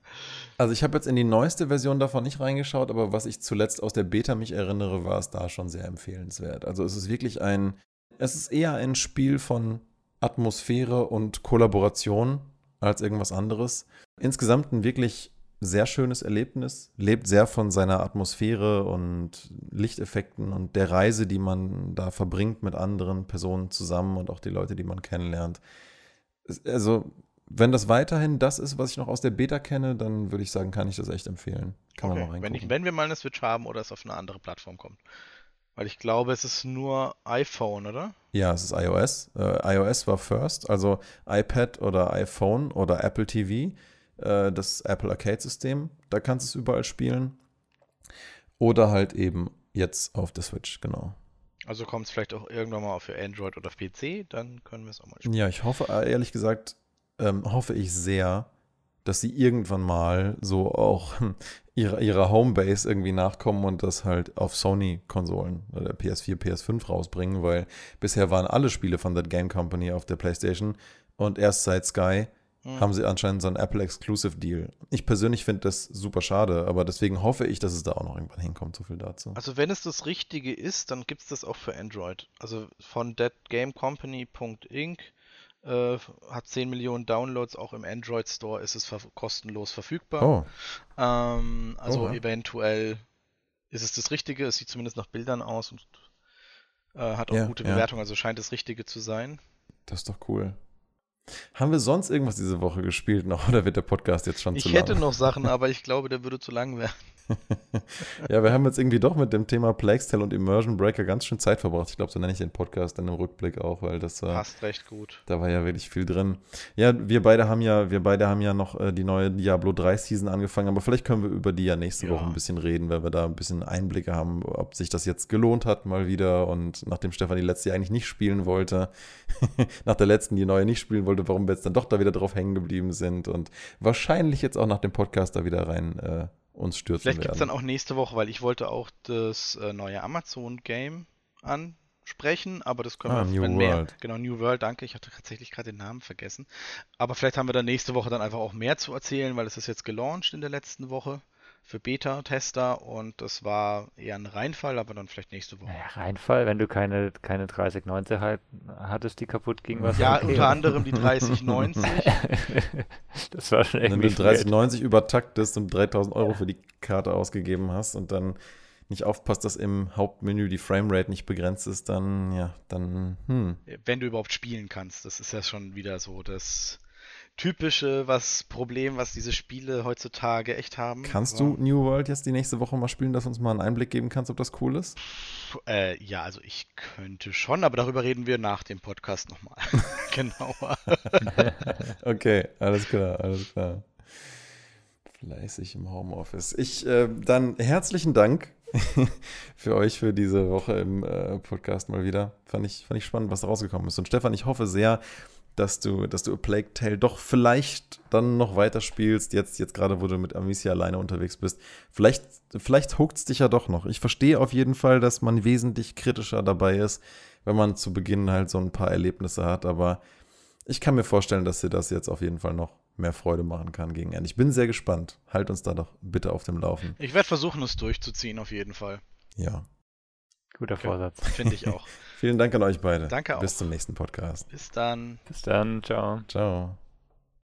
Also ich habe jetzt in die neueste Version davon nicht reingeschaut, aber was ich zuletzt aus der Beta mich erinnere, war es da schon sehr empfehlenswert. Also es ist wirklich ein, es ist eher ein Spiel von Atmosphäre und Kollaboration als irgendwas anderes. Insgesamt ein wirklich sehr schönes Erlebnis, lebt sehr von seiner Atmosphäre und Lichteffekten und der Reise, die man da verbringt mit anderen Personen zusammen und auch die Leute, die man kennenlernt. Also, wenn das weiterhin das ist, was ich noch aus der Beta kenne, dann würde ich sagen, kann ich das echt empfehlen. Kann okay. man mal wenn, reingucken. ich, wenn wir mal eine Switch haben oder es auf eine andere Plattform kommt. Weil ich glaube, es ist nur iPhone, oder? Ja, es ist iOS. Äh, iOS war first, also iPad oder iPhone oder Apple TV, äh, das Apple Arcade-System, da kannst du es überall spielen. Oder halt eben jetzt auf der Switch, genau. Also kommt es vielleicht auch irgendwann mal für Android oder PC, dann können wir es auch mal spielen. Ja, ich hoffe, äh, ehrlich gesagt, ähm, hoffe ich sehr, dass sie irgendwann mal so auch ihrer, ihrer Homebase irgendwie nachkommen und das halt auf Sony-Konsolen oder PS4, PS5 rausbringen, weil bisher waren alle Spiele von That Game Company auf der PlayStation und erst seit Sky Hm. haben sie anscheinend so einen Apple Exclusive Deal. Ich persönlich finde das super schade, aber deswegen hoffe ich, dass es da auch noch irgendwann hinkommt. So viel dazu. Also wenn es das Richtige ist, dann gibt es das auch für Android. Also von thatgamecompany.inc äh, hat 10 Millionen Downloads, auch im Android Store ist es ver kostenlos verfügbar. Oh, Ähm, also Oha. eventuell ist es das Richtige, es sieht zumindest nach Bildern aus und äh, hat auch Ja, gute ja. Bewertungen, also scheint das Richtige zu sein. das ist doch cool. Haben wir sonst irgendwas diese Woche gespielt noch oder wird der Podcast jetzt schon zu Ich lang? hätte noch Sachen, aber ich glaube, der würde zu lang werden. Ja, wir haben jetzt irgendwie doch mit dem Thema Plague's Tale und Immersion Breaker ganz schön Zeit verbracht. Ich glaube, so nenne ich den Podcast dann im Rückblick auch, weil das war, Passt recht gut. da war ja wirklich viel drin. Ja, wir beide haben ja, wir beide haben ja noch äh, die neue Diablo 3 Season angefangen, aber vielleicht können wir über die ja nächste Ja. Woche ein bisschen reden, weil wir da ein bisschen Einblicke haben, ob sich das jetzt gelohnt hat mal wieder und nachdem Stefan die letzte eigentlich nicht spielen wollte, nach der letzten die neue nicht spielen wollte, warum wir jetzt dann doch da wieder drauf hängen geblieben sind und wahrscheinlich jetzt auch nach dem Podcast da wieder rein äh, uns stürzen Vielleicht gibt es werden. dann auch nächste Woche, weil ich wollte auch das äh, neue Amazon-Game ansprechen, aber das können Ah, wir, New wenn mehr, World. genau, New World, danke, ich hatte tatsächlich gerade den Namen vergessen. Aber vielleicht haben wir dann nächste Woche dann einfach auch mehr zu erzählen, weil es ist jetzt gelauncht in der letzten Woche für Beta-Tester und das war eher ein Reinfall, aber dann vielleicht nächste Woche. Naja, Reinfall, wenn du keine, keine 3090 halt hattest, die kaputt ging, was Ja, okay. unter anderem die 3090. das war schon Wenn irgendwie du weird. 3090 übertaktest und 3000 Euro für die Karte ausgegeben hast und dann nicht aufpasst, dass im Hauptmenü die Framerate nicht begrenzt ist, dann, ja, dann, hm. wenn du überhaupt spielen kannst. Das ist ja schon wieder so das typische was Problem, was diese Spiele heutzutage echt haben. Kannst du New World jetzt die nächste Woche mal spielen, dass du uns mal einen Einblick geben kannst, ob das cool ist? Äh, ja, also ich könnte schon, aber darüber reden wir nach dem Podcast nochmal. Genauer. Okay, alles klar, alles klar. Fleißig im Homeoffice. Ich, äh, dann herzlichen Dank für euch für diese Woche im äh, Podcast mal wieder. Fand ich, fand ich spannend, was da rausgekommen ist. Und Stefan, ich hoffe sehr, dass du, dass du A Plague Tale doch vielleicht dann noch weiterspielst, jetzt, jetzt gerade, wo du mit Amicia alleine unterwegs bist. Vielleicht, vielleicht huckt es dich ja doch noch. Ich verstehe auf jeden Fall, dass man wesentlich kritischer dabei ist, wenn man zu Beginn halt so ein paar Erlebnisse hat, aber ich kann mir vorstellen, dass dir das jetzt auf jeden Fall noch mehr Freude machen kann gegen Ende. Ich bin sehr gespannt. Halt uns da doch bitte auf dem Laufen. Ich werde versuchen, es durchzuziehen, auf jeden Fall. Ja. Guter Vorsatz. Finde ich auch. Vielen Dank an euch beide. Danke auch. Bis zum nächsten Podcast. Bis dann. Bis dann, ciao. Ciao.